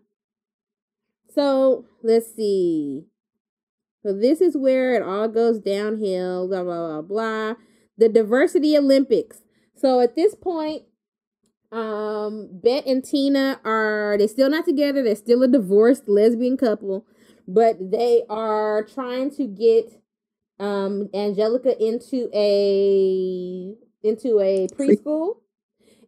So let's see. So this is where it all goes downhill. Blah blah blah blah. The diversity Olympics. So at this point, um, Bette and Tina are they still not together. They're still a divorced lesbian couple, but they are trying to get um Angelica into a into a preschool.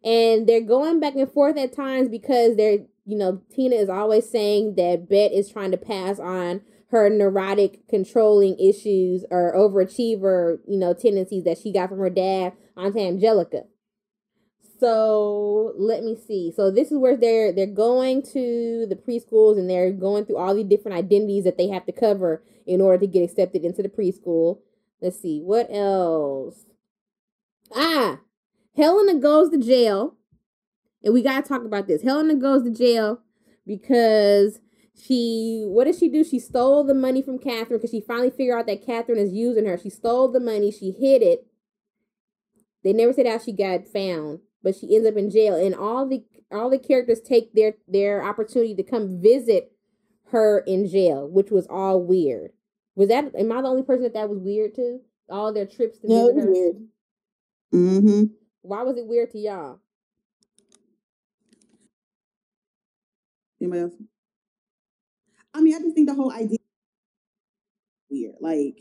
And they're going back and forth at times because they're you know tina is always saying that bet is trying to pass on her neurotic controlling issues or overachiever you know tendencies that she got from her dad onto angelica so let me see so this is where they're they're going to the preschools and they're going through all the different identities that they have to cover in order to get accepted into the preschool let's see what else ah Helena goes to jail, and we gotta talk about this. Helena goes to jail because she what did she do? She stole the money from Catherine because she finally figured out that Catherine is using her. She stole the money, she hid it. They never said how she got found, but she ends up in jail, and all the all the characters take their their opportunity to come visit her in jail, which was all weird. Was that am I the only person that that was weird to? All their trips to No, visit it was her. weird. Mm-hmm. Why was it weird to y'all? Anybody else? I mean, I just think the whole idea weird. Like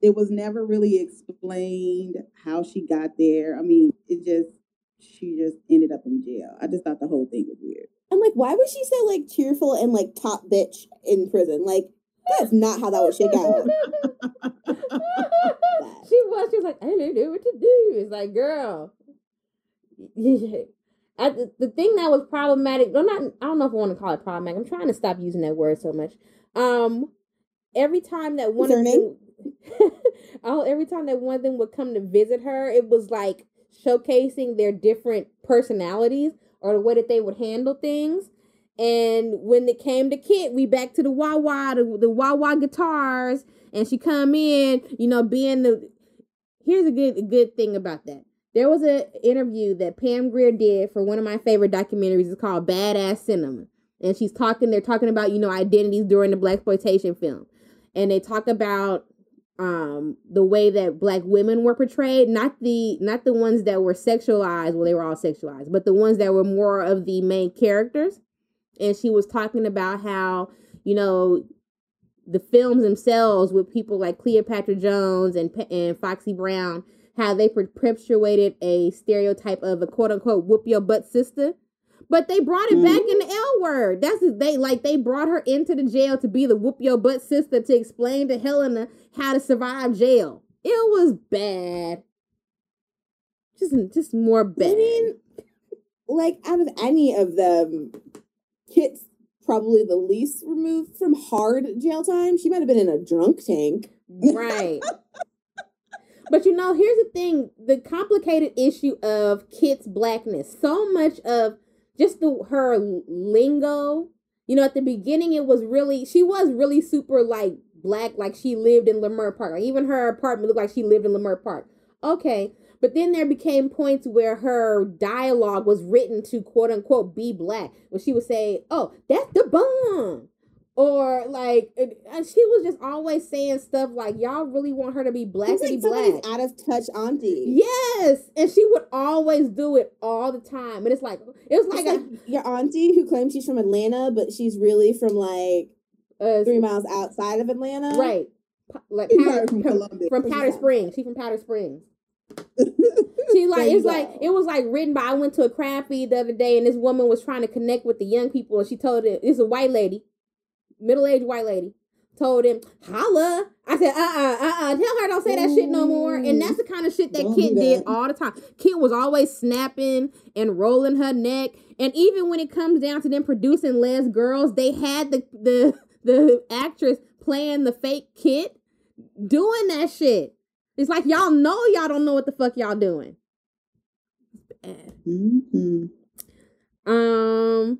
it was never really explained how she got there. I mean, it just she just ended up in jail. I just thought the whole thing was weird. I'm like, why was she so like cheerful and like top bitch in prison? Like, that's not how that would shake out. she was. She was like, I don't know what to do. It's like, girl. I, the, the thing that was problematic. I'm not. I don't know if I want to call it problematic. I'm trying to stop using that word so much. Um, every time that one of them, oh, every time that one of them would come to visit her, it was like showcasing their different personalities or the way that they would handle things. And when it came to Kit, we back to the wah wah, the, the wah wah guitars, and she come in, you know, being the. Here's a good good thing about that. There was an interview that Pam Grier did for one of my favorite documentaries. It's called Baadasssss Cinema, and she's talking. They're talking about you know identities during the blaxploitation film, and they talk about um the way that black women were portrayed not the not the ones that were sexualized well they were all sexualized but the ones that were more of the main characters. And she was talking about how you know the films themselves with people like Cleopatra Jones and and Foxy Brown how they perpetuated a stereotype of a quote unquote whoop your butt sister but they brought it back mm-hmm. in the L word. That's they like they brought her into the jail to be the whoop your butt sister to explain to Helena how to survive jail. It was bad. Just just more bad. I mean, like out of any of them, Kit's probably the least removed from hard jail time. She might have been in a drunk tank. Right. but you know, here's the thing: the complicated issue of Kit's blackness. So much of just the her lingo. You know, at the beginning, it was really she was really super like black, like she lived in Leimert Park. Like even her apartment looked like she lived in Leimert Park. Okay, but then there became points where her dialogue was written to quote unquote be black, where she would say, "Oh, that's the bomb." Or like and she was just always saying stuff like y'all really want her to be black to be like somebody's black. out of touch auntie. Yes, and she would always do it all the time, and it's like it was It's like, like your auntie who claims she's from Atlanta, but she's really from like a, three miles outside of Atlanta. uh, right, like Powder, from Columbus. from Powder Springs. She's from Powder Springs. She like it's like it was like written by. I went to a crab feed the other day, and this woman was trying to connect with the young people, and she told it it's a white lady, middle aged white lady, told him holla. I said uh uh uh uh, tell her don't say that shit no more. And that's the kind of shit that Don't Kit did all the time. Kit was always snapping and rolling her neck, and even when it comes down to them producing Lez Girls, they had the the the actress playing the fake Kit doing that shit. It's like y'all know y'all don't know what the fuck y'all doing. Bad. Mm-hmm. Um,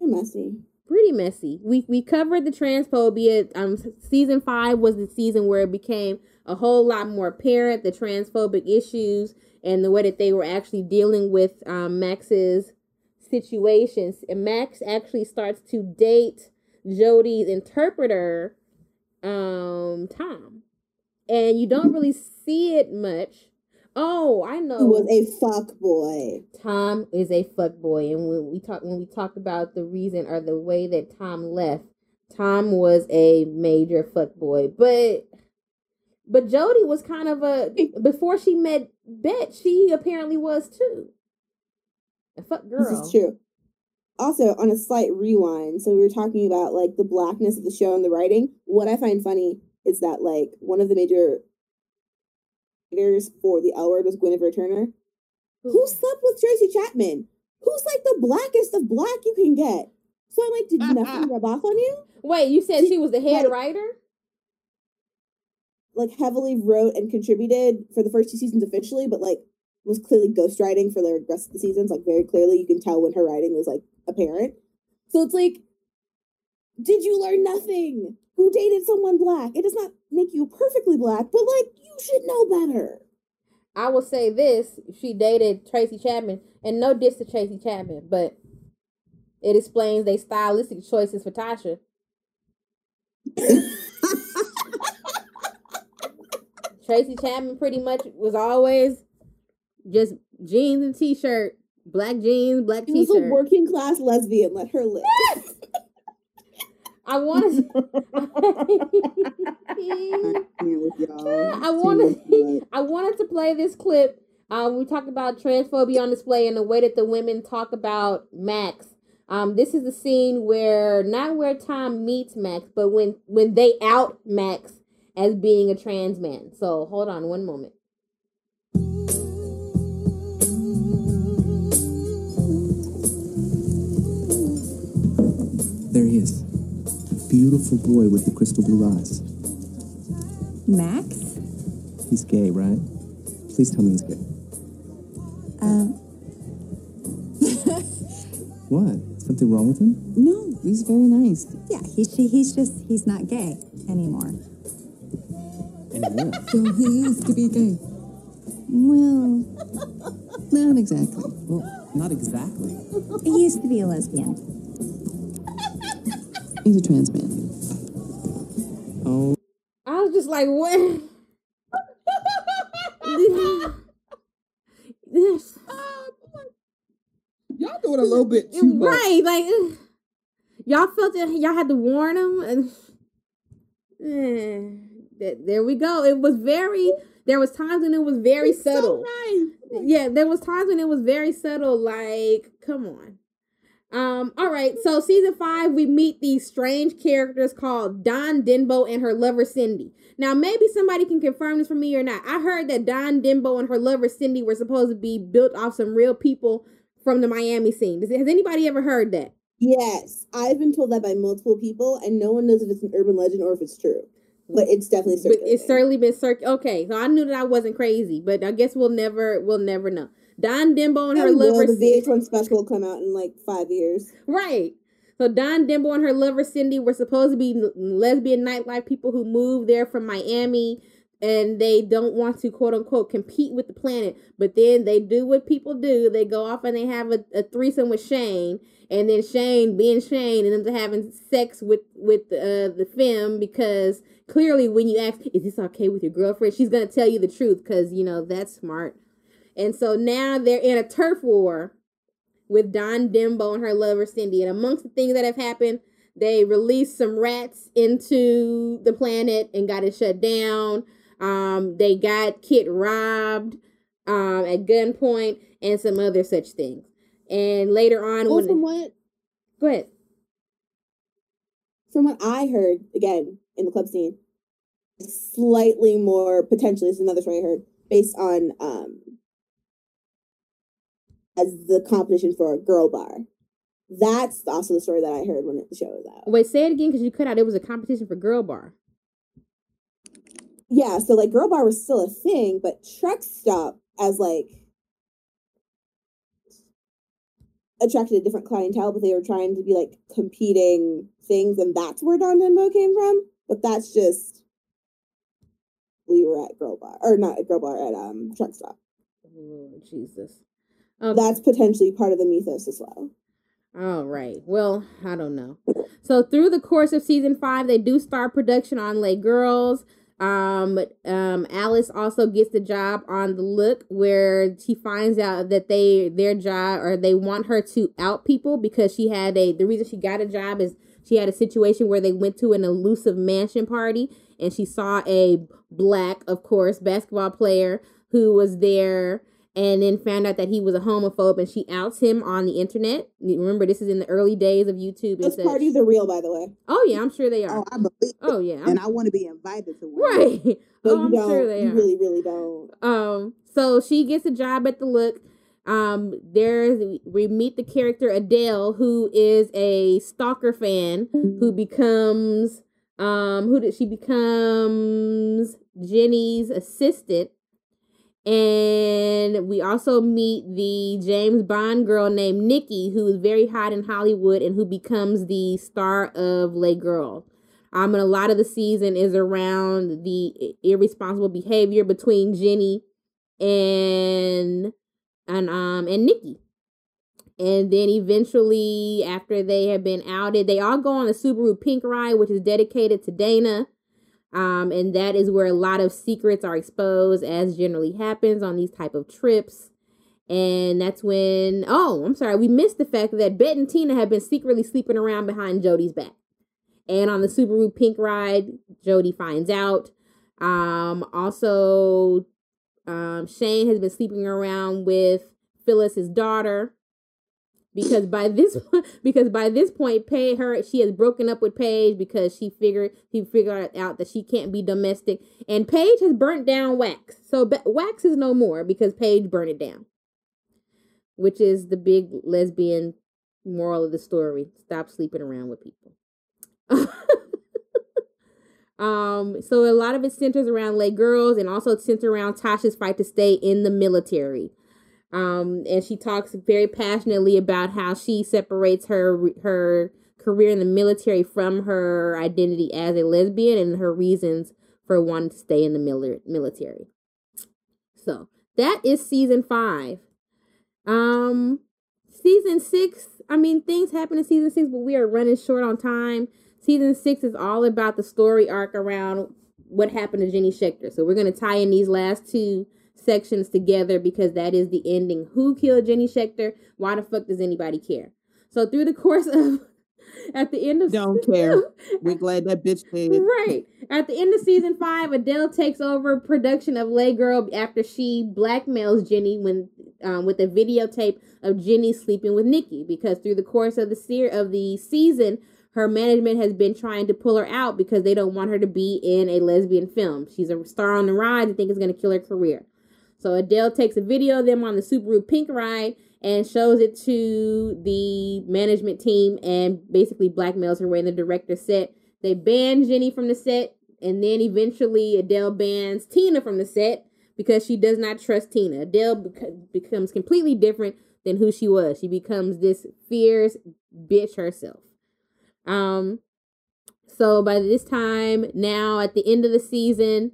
You're messy. Pretty messy. We we covered the transphobia. Um, season five was the season where it became a whole lot more apparent the transphobic issues and the way that they were actually dealing with um, Max's situations. And Max actually starts to date Jodi's interpreter, um, Tom, and you don't really see it much. Oh, I know. Who was a fuck boy. Tom is a fuck boy, and when we talk when we talked about the reason or the way that Tom left, Tom was a major fuck boy. But but Jodi was kind of a before she met Bette, she apparently was too. A fuck girl. This is true. Also, on a slight rewind, so we were talking about like the blackness of the show and the writing. What I find funny is that like one of the major writers for the L Word was Guinevere Turner, who slept with Tracy Chapman, who's like the blackest of black you can get. So I'm like, did nothing rub off on you? Wait, you said she was the head Like- writer? Like heavily wrote and contributed for the first two seasons officially, but like was clearly ghostwriting for the rest of the seasons. Like very clearly, you can tell when her writing was like apparent. So it's like, did you learn nothing? Who dated someone black? It does not make you perfectly black, but like you should know better. I will say this: she dated Tracy Chapman, and no diss to Tracy Chapman, but it explains their stylistic choices for Tasha. Tracy Chapman pretty much was always just jeans and t-shirt, black jeans, black She was a t-shirt. working class lesbian. Let her live. I want to. I can't with y'all. I Too wanted. I wanted to play this clip. Um, we talked about transphobia on display and the way that the women talk about Max. Um, this is the scene where not where Tom meets Max, but when when they out Max as being a trans man. So hold on one moment. Beautiful boy with the crystal blue eyes. Max? He's gay, right? Please tell me he's gay. Um, What? Something wrong with him? no, he's very nice. Yeah, he's he's just he's not gay anymore. Anymore. So he used to be gay. Well, not exactly. Well, not exactly. He used to be a lesbian. He's a trans man. Oh, I was just like, what? this Y'all doing a little bit too much. right, like y'all felt that y'all had to warn him, and eh, that- there we go. It was very. There was times when it was very He's so subtle. nice. Yeah, there was times when it was very subtle. Like, come on. Um. All right. So season five, we meet these strange characters called Dawn Denbo and her lover Cindy. Now, maybe somebody can confirm this for me or not. I heard that Dawn Denbo and her lover Cindy were supposed to be built off some real people from the Miami scene. Does, has anybody ever heard that? Yes, I've been told that by multiple people, and no one knows if it's an urban legend or if it's true. But it's definitely But circulating. it's certainly been circ. Okay, so I knew that I wasn't crazy, but I guess we'll never, we'll never know. Dawn Denbo and her And lover, the Cindy- VH1 special will come out in like five years. right? So Dawn Denbo and her lover Cindy were supposed to be lesbian nightlife people who moved there from Miami, and they don't want to quote unquote compete with the planet. But then they do what people do: they go off and they have a, a threesome with Shane, and then Shane, being Shane, and them having sex with with uh, the femme because clearly when you ask, "Is this okay with your girlfriend?" she's gonna tell you the truth because you know that's smart. And so now they're in a turf war with Dawn Denbo and her lover Cindy. And amongst the things that have happened, they released some rats into the planet and got it shut down. Um, they got Kit robbed um, at gunpoint and some other such things. And later on, Well, when from what go ahead. from what I heard, again in the club scene, slightly more potentially. This is another story I heard based on um as the competition for a girl bar. That's also the story that I heard when the show was out. Wait, say it again because you cut out. It was a competition for girl bar. Yeah, so like girl bar was still a thing, but truck stop as like attracted a different clientele, but they were trying to be like competing things, and that's where Dawn Denbo came from. But that's just we were at girl bar or not at girl bar at um truck stop. Lord Jesus. That's potentially part of the mythos as well. All right. Well, I don't know. So through the course of season five, they do start production on Lay Girls. Um, um, Alice also gets the job on the look where she finds out that they their job or they want her to out people because she had a the reason she got a job is she had a situation where they went to an elusive mansion party and she saw a black, of course, basketball player who was there and then found out that he was a homophobe and she outs him on the internet. Remember, this is in the early days of YouTube. Those such. parties are real, by the way. Oh yeah, I'm sure they are. Oh, I believe Oh yeah, and I want to be invited to one. right. But oh, you I'm don't. sure they you are. really, really don't. Um, so she gets a job at the look. Um, there's we meet the character Adele, who is a stalker fan who becomes um who did she becomes Jenny's assistant. And we also meet the James Bond girl named Nikki, who is very hot in Hollywood and who becomes the star of Lay Girl. Um, and a lot of the season is around the irresponsible behavior between Jenny and and um and Nikki. And then eventually, after they have been outed, they all go on a Subaru Pink ride, which is dedicated to Dana. Um, and that is where a lot of secrets are exposed, as generally happens on these type of trips. And that's when, oh, I'm sorry, we missed the fact that Bette and Tina have been secretly sleeping around behind Jodi's back. And on the Subaru Pink ride, Jodi finds out. Um, also, um, Shane has been sleeping around with Phyllis, his daughter, because by this because by this point, Pay her she has broken up with Paige because she figured he figured out that she can't be domestic, and Paige has burnt down Wax. So Wax is no more because Paige burned it down, which is the big lesbian moral of the story: stop sleeping around with people. Um, so a lot of it centers around lay girls and also centers around Tasha's fight to stay in the military. Um, and she talks very passionately about how she separates her her career in the military from her identity as a lesbian and her reasons for wanting to stay in the military. So that is season five. Um, season six. I mean, things happen in season six, but we are running short on time. Season six is all about the story arc around what happened to Jenny Schechter. So we're gonna tie in these last two sections together because that is the ending. Who killed Jenny Schechter? Why the fuck does anybody care? So through the course of at the end of Don't care. We're glad that bitch dead. Right. At the end of season five, Adele takes over production of Lay Girl after she blackmails Jenny when um, with a videotape of Jenny sleeping with Nikki because through the course of the se- of the season, her management has been trying to pull her out because they don't want her to be in a lesbian film. She's a star on the rise. They think it's going to kill her career. So Adele takes a video of them on the Subaru Pink ride, and shows it to the management team and basically blackmails her when the director set. They ban Jenny from the set, and then eventually Adele bans Tina from the set because she does not trust Tina. Adele bec- becomes completely different than who she was. She becomes this fierce bitch herself. Um, so by this time, now at the end of the season,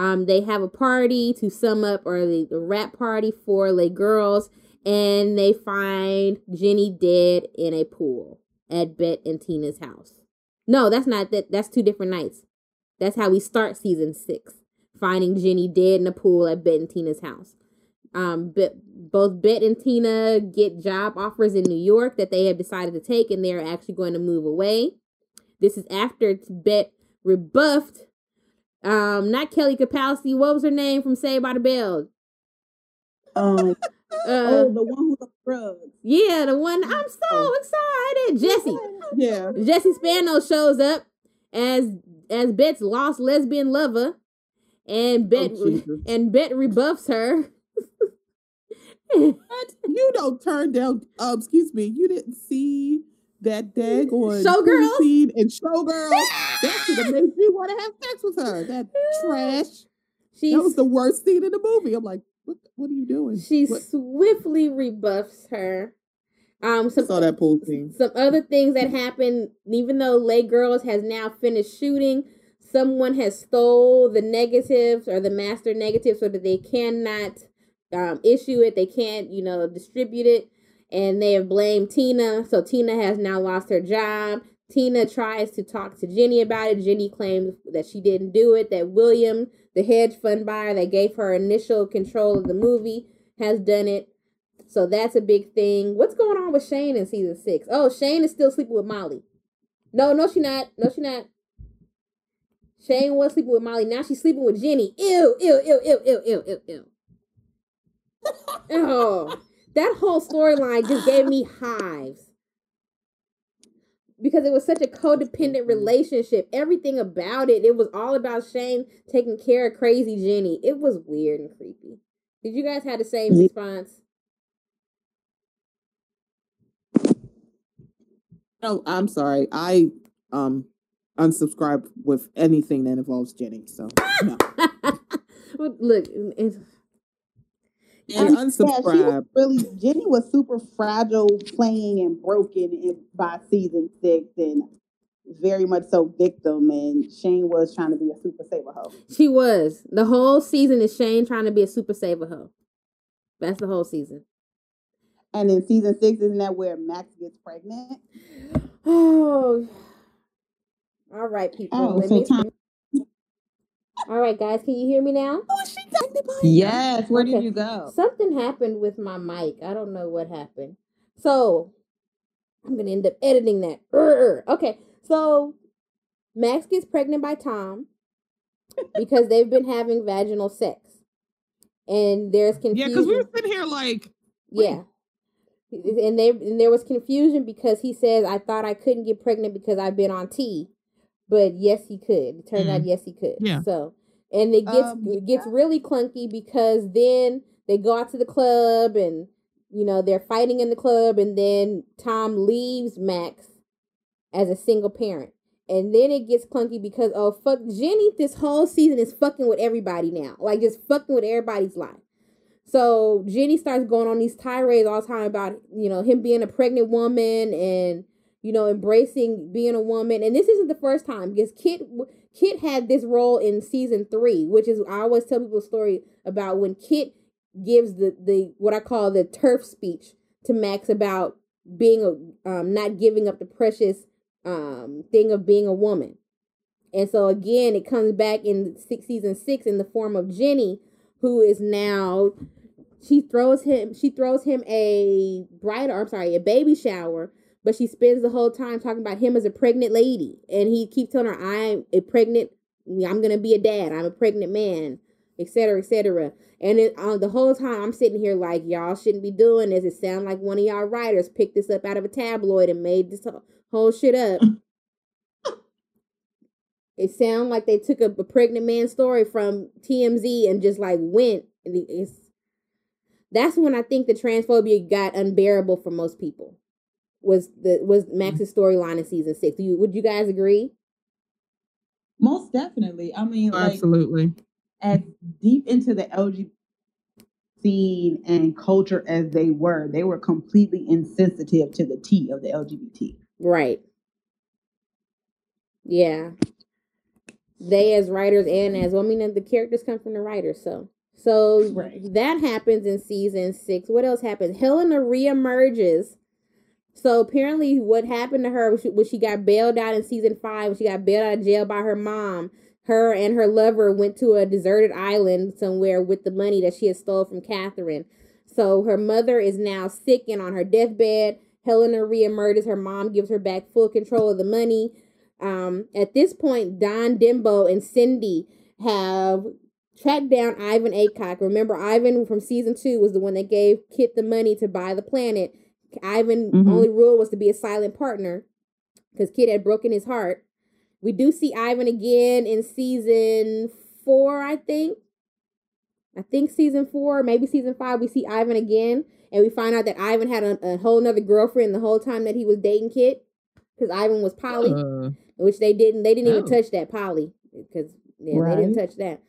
um, they have a party to sum up, or the, the rap party for Lez Girls, and they find Jenny dead in a pool at Bette and Tina's house. No, that's not that. That's two different nights. That's how we start season six, finding Jenny dead in a pool at Bette and Tina's house. Um, but both Bette and Tina get job offers in New York that they have decided to take, and they're actually going to move away. This is after Bette rebuffed um not Kelly Kapowski. What was her name from Saved by the Bell? Um, Uh, oh, the one who's on drugs. yeah, the one. I'm so excited. Jesse. Yeah. Jesse Spano shows up as as Bette's lost lesbian lover, and Bette Oh, and Bette rebuffs her. What? You don't turn down. Um, excuse me. You didn't see that daggone Showgirls? Queen and showgirl. that should have made you want to have sex with her. That trash. She's, That was the worst scene in the movie. I'm like, what? What are you doing? she What? swiftly rebuffs her. Um, I some saw that pool scene. some other things that happened even though Lez Girls has now finished shooting someone has stole the negatives or the master negatives so that they cannot um, issue it they can't you know distribute it and they have blamed tina so tina has now lost her job tina tries to talk to jenny about it jenny claims that she didn't do it that william the hedge fund buyer that gave her initial control of the movie has done it so that's a big thing. What's going on with Shane in season six? Oh, Shane is still sleeping with Molly. No, no, she not. No, she not. Shane was sleeping with Molly. Now she's sleeping with Jenny. Ew, ew, ew, ew, ew, ew, ew, ew. oh, that whole storyline just gave me hives. Because it was such a codependent relationship. Everything about it, it was all about Shane taking care of crazy Jenny. It was weird and creepy. Did you guys have the same response? No, I'm sorry. I um unsubscribe with anything that involves Jenny. So no. Look, it's, And Yeah, she was unsubscribe. really Jenny was super fragile, playing and broken in, by season six, and very much so victim. And Shane was trying to be a super saver hoe. she was. The whole season is Shane trying to be a super saver hoe. That's the whole season. And in season six, isn't that where Max gets pregnant? Oh. All right, people. Oh, let so me time- All right, guys, can you hear me now? Oh, she pregnant by Yes, where Okay. did you go? Something happened with my mic. I don't know what happened. So I'm gonna end up editing that. Urgh. Okay, so Max gets pregnant by Tom because they've been having vaginal sex, and there's confusion. Yeah, because we were sitting here like, Yeah. And they and there was confusion because he says I thought I couldn't get pregnant because I've been on T, but yes he could. It turned out mm-hmm. yes he could. Yeah. So and it gets Um, it gets really clunky because then they go out to the club and you know they're fighting in the club and then Tom leaves Max as a single parent. And then it gets clunky because oh fuck Jenny this whole season is fucking with everybody now. Like just fucking with everybody's life. So Jenny starts going on these tirades all the time about, you know, him being a pregnant woman and, you know, embracing being a woman. And this isn't the first time because Kit Kit had this role in season three, which is I always tell people a story about when Kit gives the the what I call the turf speech to Max about being a um not giving up the precious um thing of being a woman. And so again, it comes back in six season six in the form of Jenny, who is now she throws him she throws him a bridal I'm sorry, a baby shower, but she spends the whole time talking about him as a pregnant lady. And he keeps telling her, I'm a pregnant I'm gonna be a dad, I'm a pregnant man, etc. etc. And it, uh, the whole time I'm sitting here like y'all shouldn't be doing this. It sounds like one of y'all writers picked this up out of a tabloid and made this whole- shit up. It sounds like they took a, a pregnant man story from TMZ and just like went. It's That's when I think the transphobia got unbearable for most people. Was the was mm-hmm. Max's storyline in season six? Do you would you guys agree? Most definitely. I mean, like Absolutely. as deep into the LGBT scene and culture as they were, they were completely insensitive to the T of the LGBT. Right. Yeah. They as writers and as well, I mean the characters come from the writers, so so that happens in season six. What else happens? Helena reemerges. So apparently, what happened to her was she, when she got bailed out in season five, when she got bailed out of jail by her mom, her and her lover went to a deserted island somewhere with the money that she had stole from Catherine. So her mother is now sick and on her deathbed. Helena reemerges. Her mom gives her back full control of the money. Um, at this point, Dawn Denbo and Cindy have tracked down Ivan Aycock. Remember, Ivan from season two was the one that gave Kit the money to buy the planet. Ivan Mhm. only rule was to be a silent partner because Kit had broken his heart. We do see Ivan again in season four, I think. I think season four, maybe season five, we see Ivan again, and we find out that Ivan had a, a whole nother girlfriend the whole time that he was dating Kit, because Ivan was Polly, Uh, which they didn't. They didn't even Oh. touch that Polly because yeah, they didn't touch that.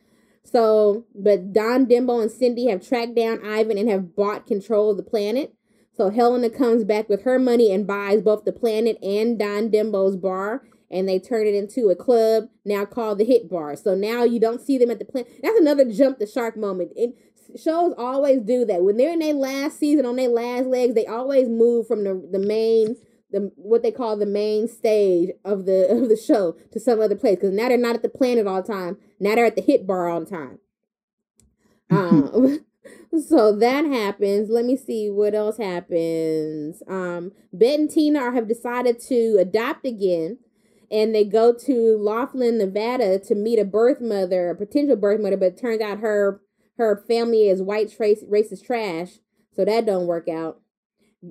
So, but Dawn Denbo and Cindy have tracked down Ivan and have bought control of the planet. So Helena comes back with her money and buys both the planet and Dawn Denbo's bar, and they turn it into a club now called the Hit Bar. So now you don't see them at the planet. That's another jump the shark moment. It, shows always do that when they're in their last season on their last legs. They always move from the the main the what they call the main stage of the of the show to some other place because now they're not at the planet all the time. Now they're at the Hit Bar all the time. Um, so that happens. Let me see what else happens. Um, Bette and Tina have decided to adopt again, and they go to Laughlin, Nevada, to meet a birth mother, a potential birth mother. But it turns out her her family is white trace racist trash, so that don't work out.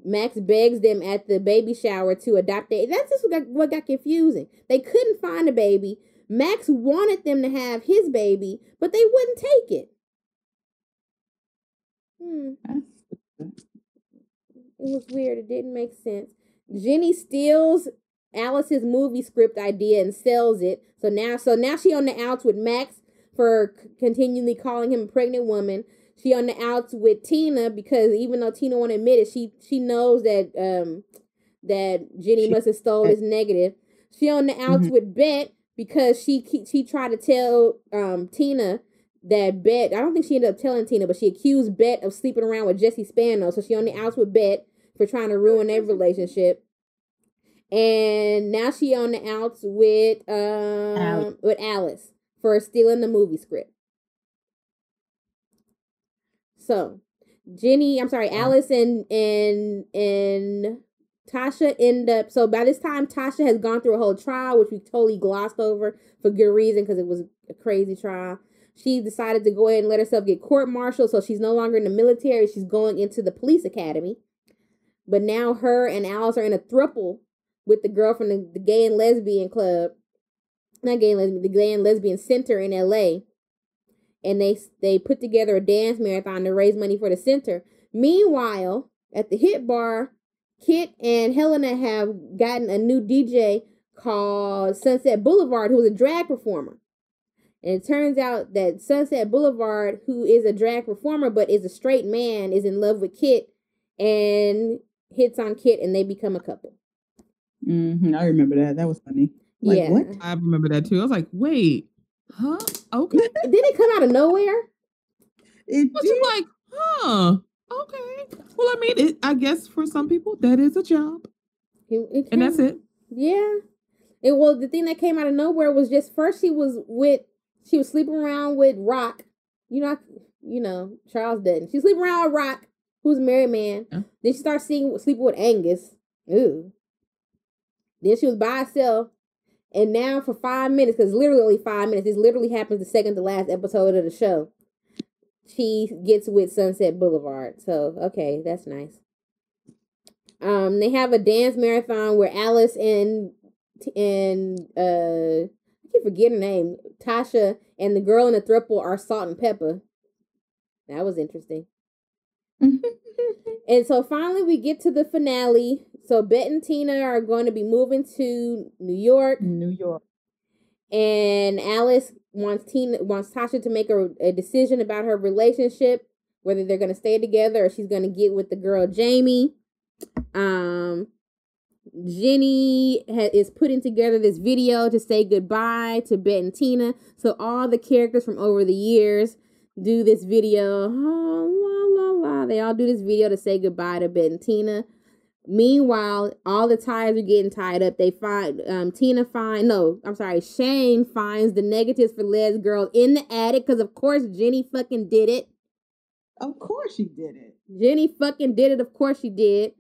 Max begs them at the baby shower to adopt it. That's just what got, what got confusing. They couldn't find a baby. Max wanted them to have his baby, but they wouldn't take it. Hmm. It was weird. It didn't make sense. Jenny steals Alice's movie script idea and sells it. So now, so now she on the outs with Max for c- continually calling him a pregnant woman. She on the outs with Tina because even though Tina won't admit it, she she knows that um that Jenny must have stole his negative. She on the outs Mhm. with Bette because she she tried to tell um Tina that Bette. I don't think she ended up telling Tina, but she accused Bette of sleeping around with Jesse Spano. So she on the outs with Bette for trying to ruin their relationship. And now she on the outs with um Alice. with Alice for stealing the movie script. So Jenny, I'm sorry, Alice and and and Tasha end up so by this time Tasha has gone through a whole trial, which we totally glossed over for good reason because it was a crazy trial. She decided to go ahead and let herself get court martialed, so she's no longer in the military. She's going into the police academy. But now her and Alice are in a thruple with the girl from the, the gay and lesbian club. Not gay and lesbian, the gay and lesbian center in LA. And they they put together a dance marathon to raise money for the center. Meanwhile, at the hit bar, Kit and Helena have gotten a new DJ called Sunset Boulevard, who is a drag performer. And it turns out that Sunset Boulevard, who is a drag performer but is a straight man, is in love with Kit and hits on Kit, and they become a couple. hmm I remember that. That was funny. Like, yeah. what? I remember that too. I was like, wait, huh? Okay. Did it come out of nowhere? It was just like, huh? Okay. Well, I mean, it, I guess for some people that is a job, It- it and that's it. Yeah. And well, the thing that came out of nowhere was just first she was with she was sleeping around with Rock. You know, you know Charles Dutton. She sleeping around with Rock, who's a married man. Then she starts seeing sleeping with Angus. Ooh. Then she was by herself. And now for five minutes, because literally only five minutes, this literally happens the second to last episode of the show. She gets with Sunset Boulevard. So okay, that's nice. Um, they have a dance marathon where Alice and and uh, keep forgetting her name. Tasha and the girl in the thruple are Salt and Pepper. That was interesting. and so finally we get to the finale. So Bette and Tina are going to be moving to New York. New York. And Alice wants Tina wants Tasha to make a, a decision about her relationship, whether they're gonna stay together or she's gonna get with the girl Jamie. Um Jenny ha- is putting together this video to say goodbye to Bette and Tina. So all the characters from over the years do this video. Oh, la, la, la. They all do this video to say goodbye to Bette and Tina. Meanwhile, all the ties are getting tied up. They find um, Tina find no, I'm sorry, Shane finds the negatives for Lez Girl in the attic because of course Jenny fucking did it. Of course she did it. Jenny fucking did it. Of course she did.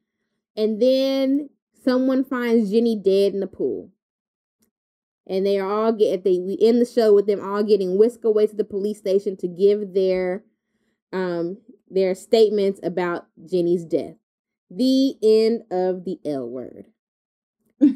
And then someone finds Jenny dead in the pool. And they are all get they we end the show with them all getting whisked away to the police station to give their um their statements about Jenny's death. The end of the L word.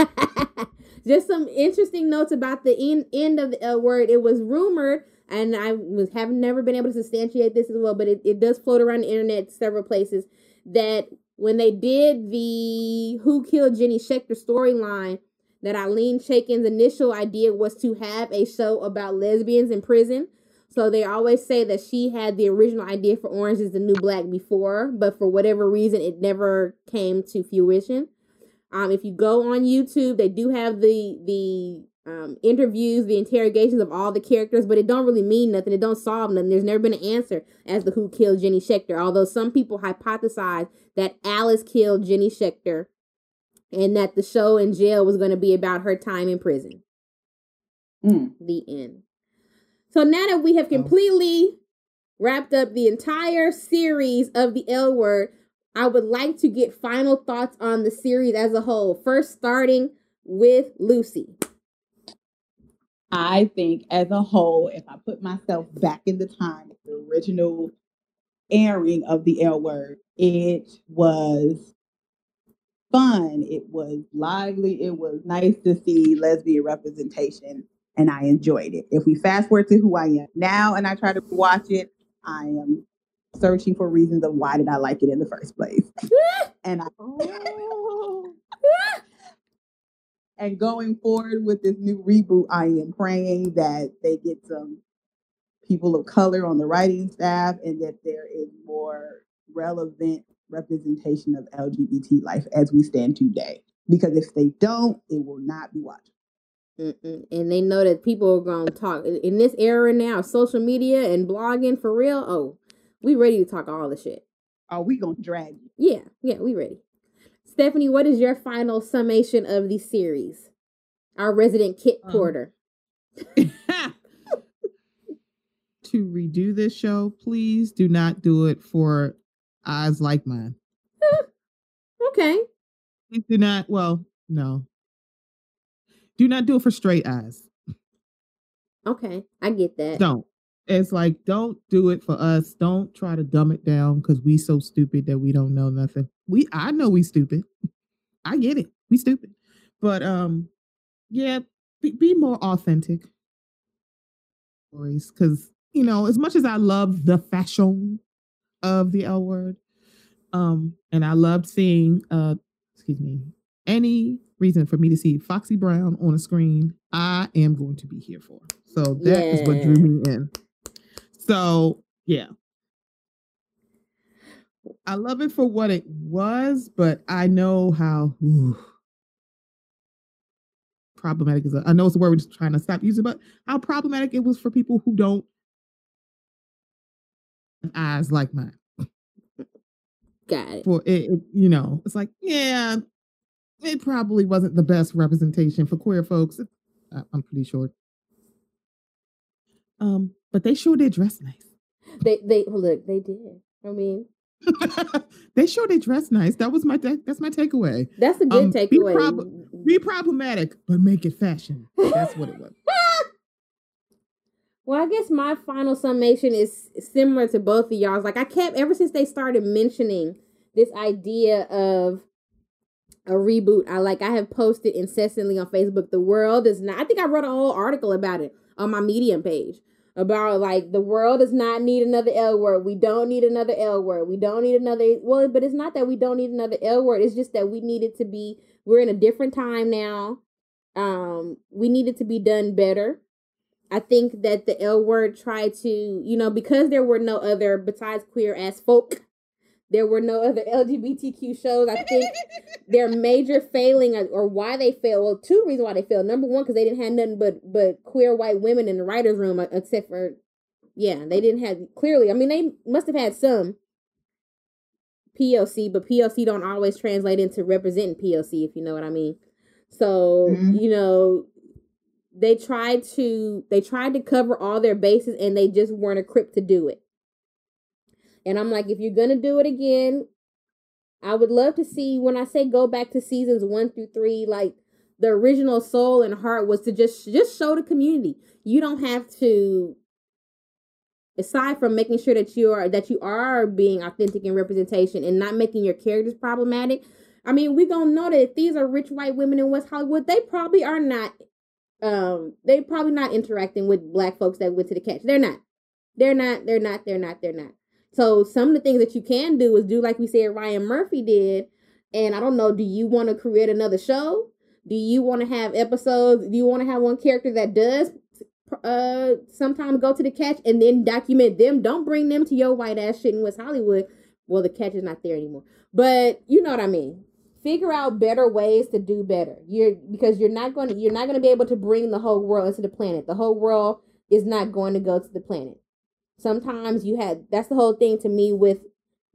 Just some interesting notes about the end, end of the L word. It was rumored, and I was have never been able to substantiate this as well, but it, it does float around the internet several places that when they did the Who Killed Jenny Schecter storyline, that Ilene Chaiken's initial idea was to have a show about lesbians in prison. So they always say that she had the original idea for Orange is the New Black before, but for whatever reason, it never came to fruition. Um, if you go on YouTube, they do have the the um, interviews, the interrogations of all the characters, but it don't really mean nothing. It don't solve nothing. There's never been an answer as to who killed Jenny Schecter. Although some people hypothesize that Alice killed Jenny Schecter, and that the show in jail was going to be about her time in prison. The end. So now that we have completely wrapped up the entire series of the L word, I would like to get final thoughts on the series as a whole. First, starting with Lucy. I think as a whole, if I put myself back in the time the original airing of the L word, it was fun. It was lively. It was nice to see lesbian representation, and I enjoyed it. If we fast forward to who I am now and I try to watch it, I am searching for reasons of why did I like it in the first place. and I oh. And going forward with this new reboot, I am praying that they get some people of color on the writing staff and that there is more relevant representation of LGBT life as we stand today. Because if they don't, it will not be watched. Mm-mm. And they know that people are going to talk in this era now, social media and blogging for real. Oh, we ready to talk all the shit. Are we going to drag you? Yeah, yeah, we ready. Stephanie, what is your final summation of the series? Our resident Kit Um, Porter. to redo this show, please do not do it for eyes like mine. Okay. Please do not. Well, no. Do not do it for straight eyes. Okay, I get that. Don't. It's like don't do it for us. Don't try to dumb it down because we so stupid that we don't know nothing. We I know we stupid. I get it. We stupid. But um, yeah, be, be more authentic. Stories, because you know, as much as I love the fashion of the L word, um, and I loved seeing uh, excuse me, any reason for me to see Foxy Brown on a screen, I am going to be here for. So that is what drew me in. So yeah. I love it for what it was, but I know how ooh, problematic is. I know it's a word we're just trying to stop using, but how problematic it was for people who don't have eyes like mine. Got it. For it, it- you know, it's like yeah, it probably wasn't the best representation for queer folks. I- I'm pretty sure. Um, but they sure did dress nice. They they look, they did. I mean, They sure they dress nice. That was my ta- that's my takeaway. that's a good Um, be takeaway. prob- Be problematic, but make it fashion. That's what it was. Well, I guess my final summation is similar to both of y'all's. Like I kept ever since they started mentioning this idea of a reboot. I like I have posted incessantly on Facebook. The world is not. I think I wrote a whole article about it on my Medium page. About like the world does not need another L word. We don't need another L word. We don't need another well, but it's not that we don't need another L word. It's just that we need it to be we're in a different time now. Um, we need it to be done better. I think that the L word tried to, you know, because there were no other besides queer ass folk, there were no other LGBTQ shows. I think their major failing or- or why they failed. Well, two reasons why they failed. Number one, because they didn't have nothing but but queer white women in the writers' room, uh, except for yeah, they didn't have clearly. I mean, they must have had some POC, but POC don't always translate into representing POC, if you know what I mean. So Mhm. you know, they tried to they tried to cover all their bases, and they just weren't equipped to do it. And I'm like, if you're gonna do it again, I would love to see when I say go back to seasons one through three, like the original soul and heart was to just just show the community. You don't have to aside from making sure that you are that you are being authentic in representation and not making your characters problematic. I mean, we gonna know that if these are rich white women in West Hollywood, they probably are not um they probably not interacting with black folks that went to the catch. They're not. They're not, they're not, they're not, they're not. So some of the things that you can do is do like we said Ryan Murphy did. And I don't know, do you want to create another show? Do you want to have episodes? Do you want to have one character that does uh sometimes go to the catch and then document them? Don't bring them to your white ass shit in West Hollywood. Well, the catch is not there anymore. But you know what I mean. Figure out better ways to do better. You're because you're not going to you're not going to be able to bring the whole world into the planet. The whole world is not going to go to the planet sometimes you had that's the whole thing to me with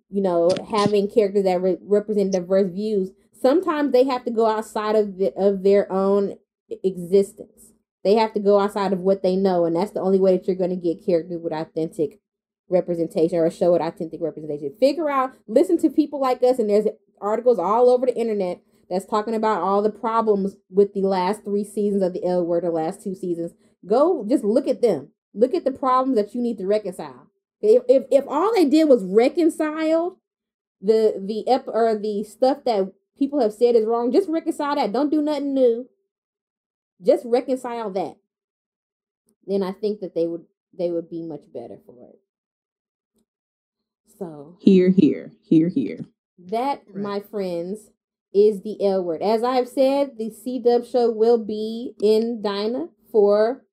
you know having characters that re- represent diverse views sometimes they have to go outside of the, of their own existence they have to go outside of what they know and that's the only way that you're going to get characters with authentic representation or a show with authentic representation figure out listen to people like us and there's articles all over the internet that's talking about all the problems with the last three seasons of the L word, the last two seasons. Go just look at them. Look at the problems that you need to reconcile. If if, if all they did was reconcile the the ep or the stuff that people have said is wrong, just reconcile that. Don't do nothing new. Just reconcile that. Then I think that they would they would be much better for it. So Here, here, here, here. that, my friends, is the L word. As I've said, the C Dub show will be in Dinah for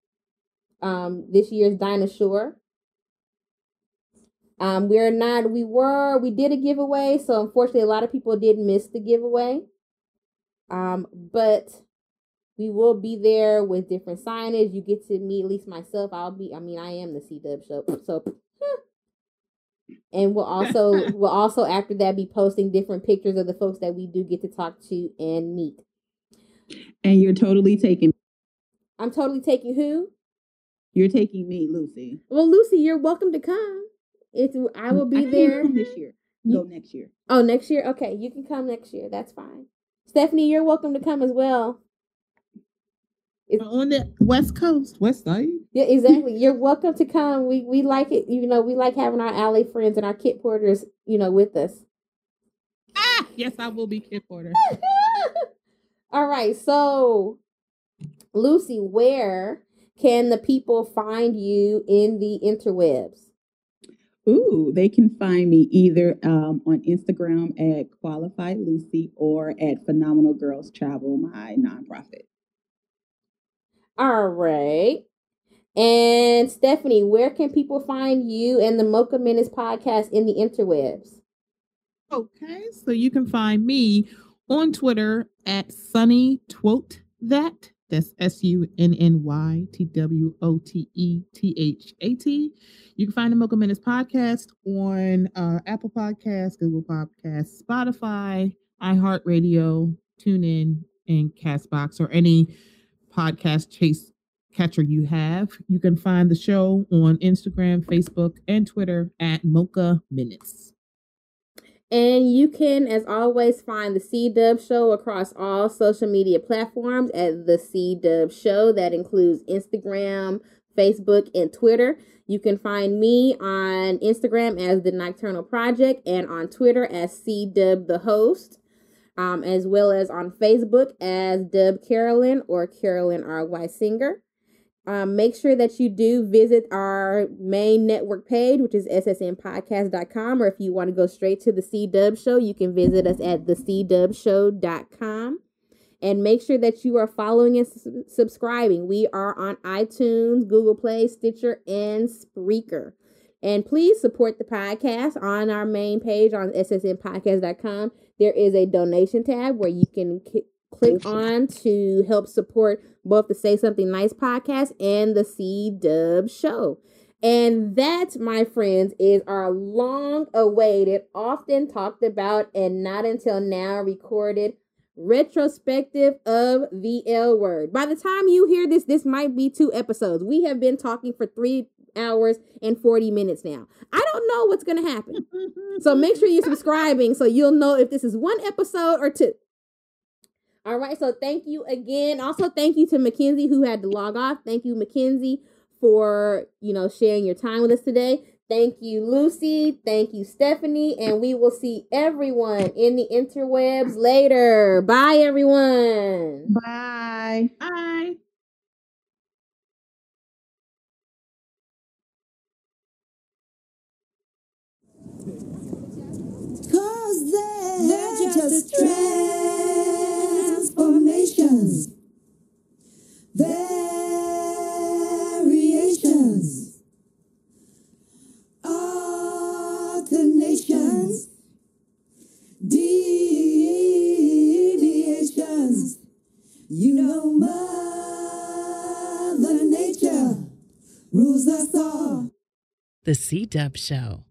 um this year's Dinah Shore. Um, we're not. We were. We did a giveaway, so unfortunately, a lot of people did miss the giveaway. Um, but we will be there with different signage. You get to meet at least myself. I'll be. I mean, I am the C Dub show, so and we'll also we'll also after that be posting different pictures of the folks that we do get to talk to and meet. And you're totally taking I'm totally taking who? You're taking me, Lucy. Well, Lucy, you're welcome to come. It's I will be I there come this year. Go next year. Oh, next year? Okay, you can come next year. That's fine. Stephanie, you're welcome to come as well. on the West Coast, West Side. Yeah, exactly. You're welcome to come. We we like it. You know, we like having our alley friends and our kit porters, you know, with us. Ah, yes, I will be Kit Porter. All right, so Lucy, where can the people find you in the interwebs? Ooh, they can find me either um, on Instagram at Qualified Lucy or at Phenomenal Girls Travel, my nonprofit. All right. And Stephanie, where can people find you and the Mocha Minutes podcast in the interwebs? Okay, so you can find me on Twitter at Sunny Twote That. That's S U N N Y T W O T E T H A T. You can find the Mocha Minutes podcast on uh, Apple Podcasts, Google Podcasts, Spotify, iHeartRadio, TuneIn, and Castbox, or any podcast chase catcher you have. You can find the show on Instagram, Facebook, and Twitter at Mocha Minutes. And you can, as always, find the C Dub Show across all social media platforms at the C Dub Show. That includes Instagram, Facebook, and Twitter. You can find me on Instagram as the Nocturnal Project and on Twitter as C Dub the host, um, as well as on Facebook as Dub Carolyn or Carolyn R.Y. Singer. Um, make sure that you do visit our main network page, which is ssnpodcast.com, or if you want to go straight to the C Dub Show, you can visit us at thecdubshow.com. And make sure that you are following and s- subscribing. We are on iTunes, Google Play, Stitcher, and Spreaker. And please support the podcast on our main page on ssnpodcast.com. There is a donation tab where you can ki- click on to help support both the Say Something Nice podcast and the C Dub show. And that, my friends, is our long awaited, often talked about, and not until now recorded retrospective of the L word. By the time you hear this, this might be two episodes. We have been talking for three hours and 40 minutes now. I don't know what's going to happen. so make sure you're subscribing so you'll know if this is one episode or two. All right, so thank you again. Also, thank you to Mackenzie who had to log off. Thank you, Mackenzie, for you know sharing your time with us today. Thank you, Lucy. Thank you, Stephanie. And we will see everyone in the interwebs later. Bye, everyone. Bye. Bye. Cause they're, they're just transformations, variations, alternations, deviations. You know, Mother Nature rules us all. The C Dub Show.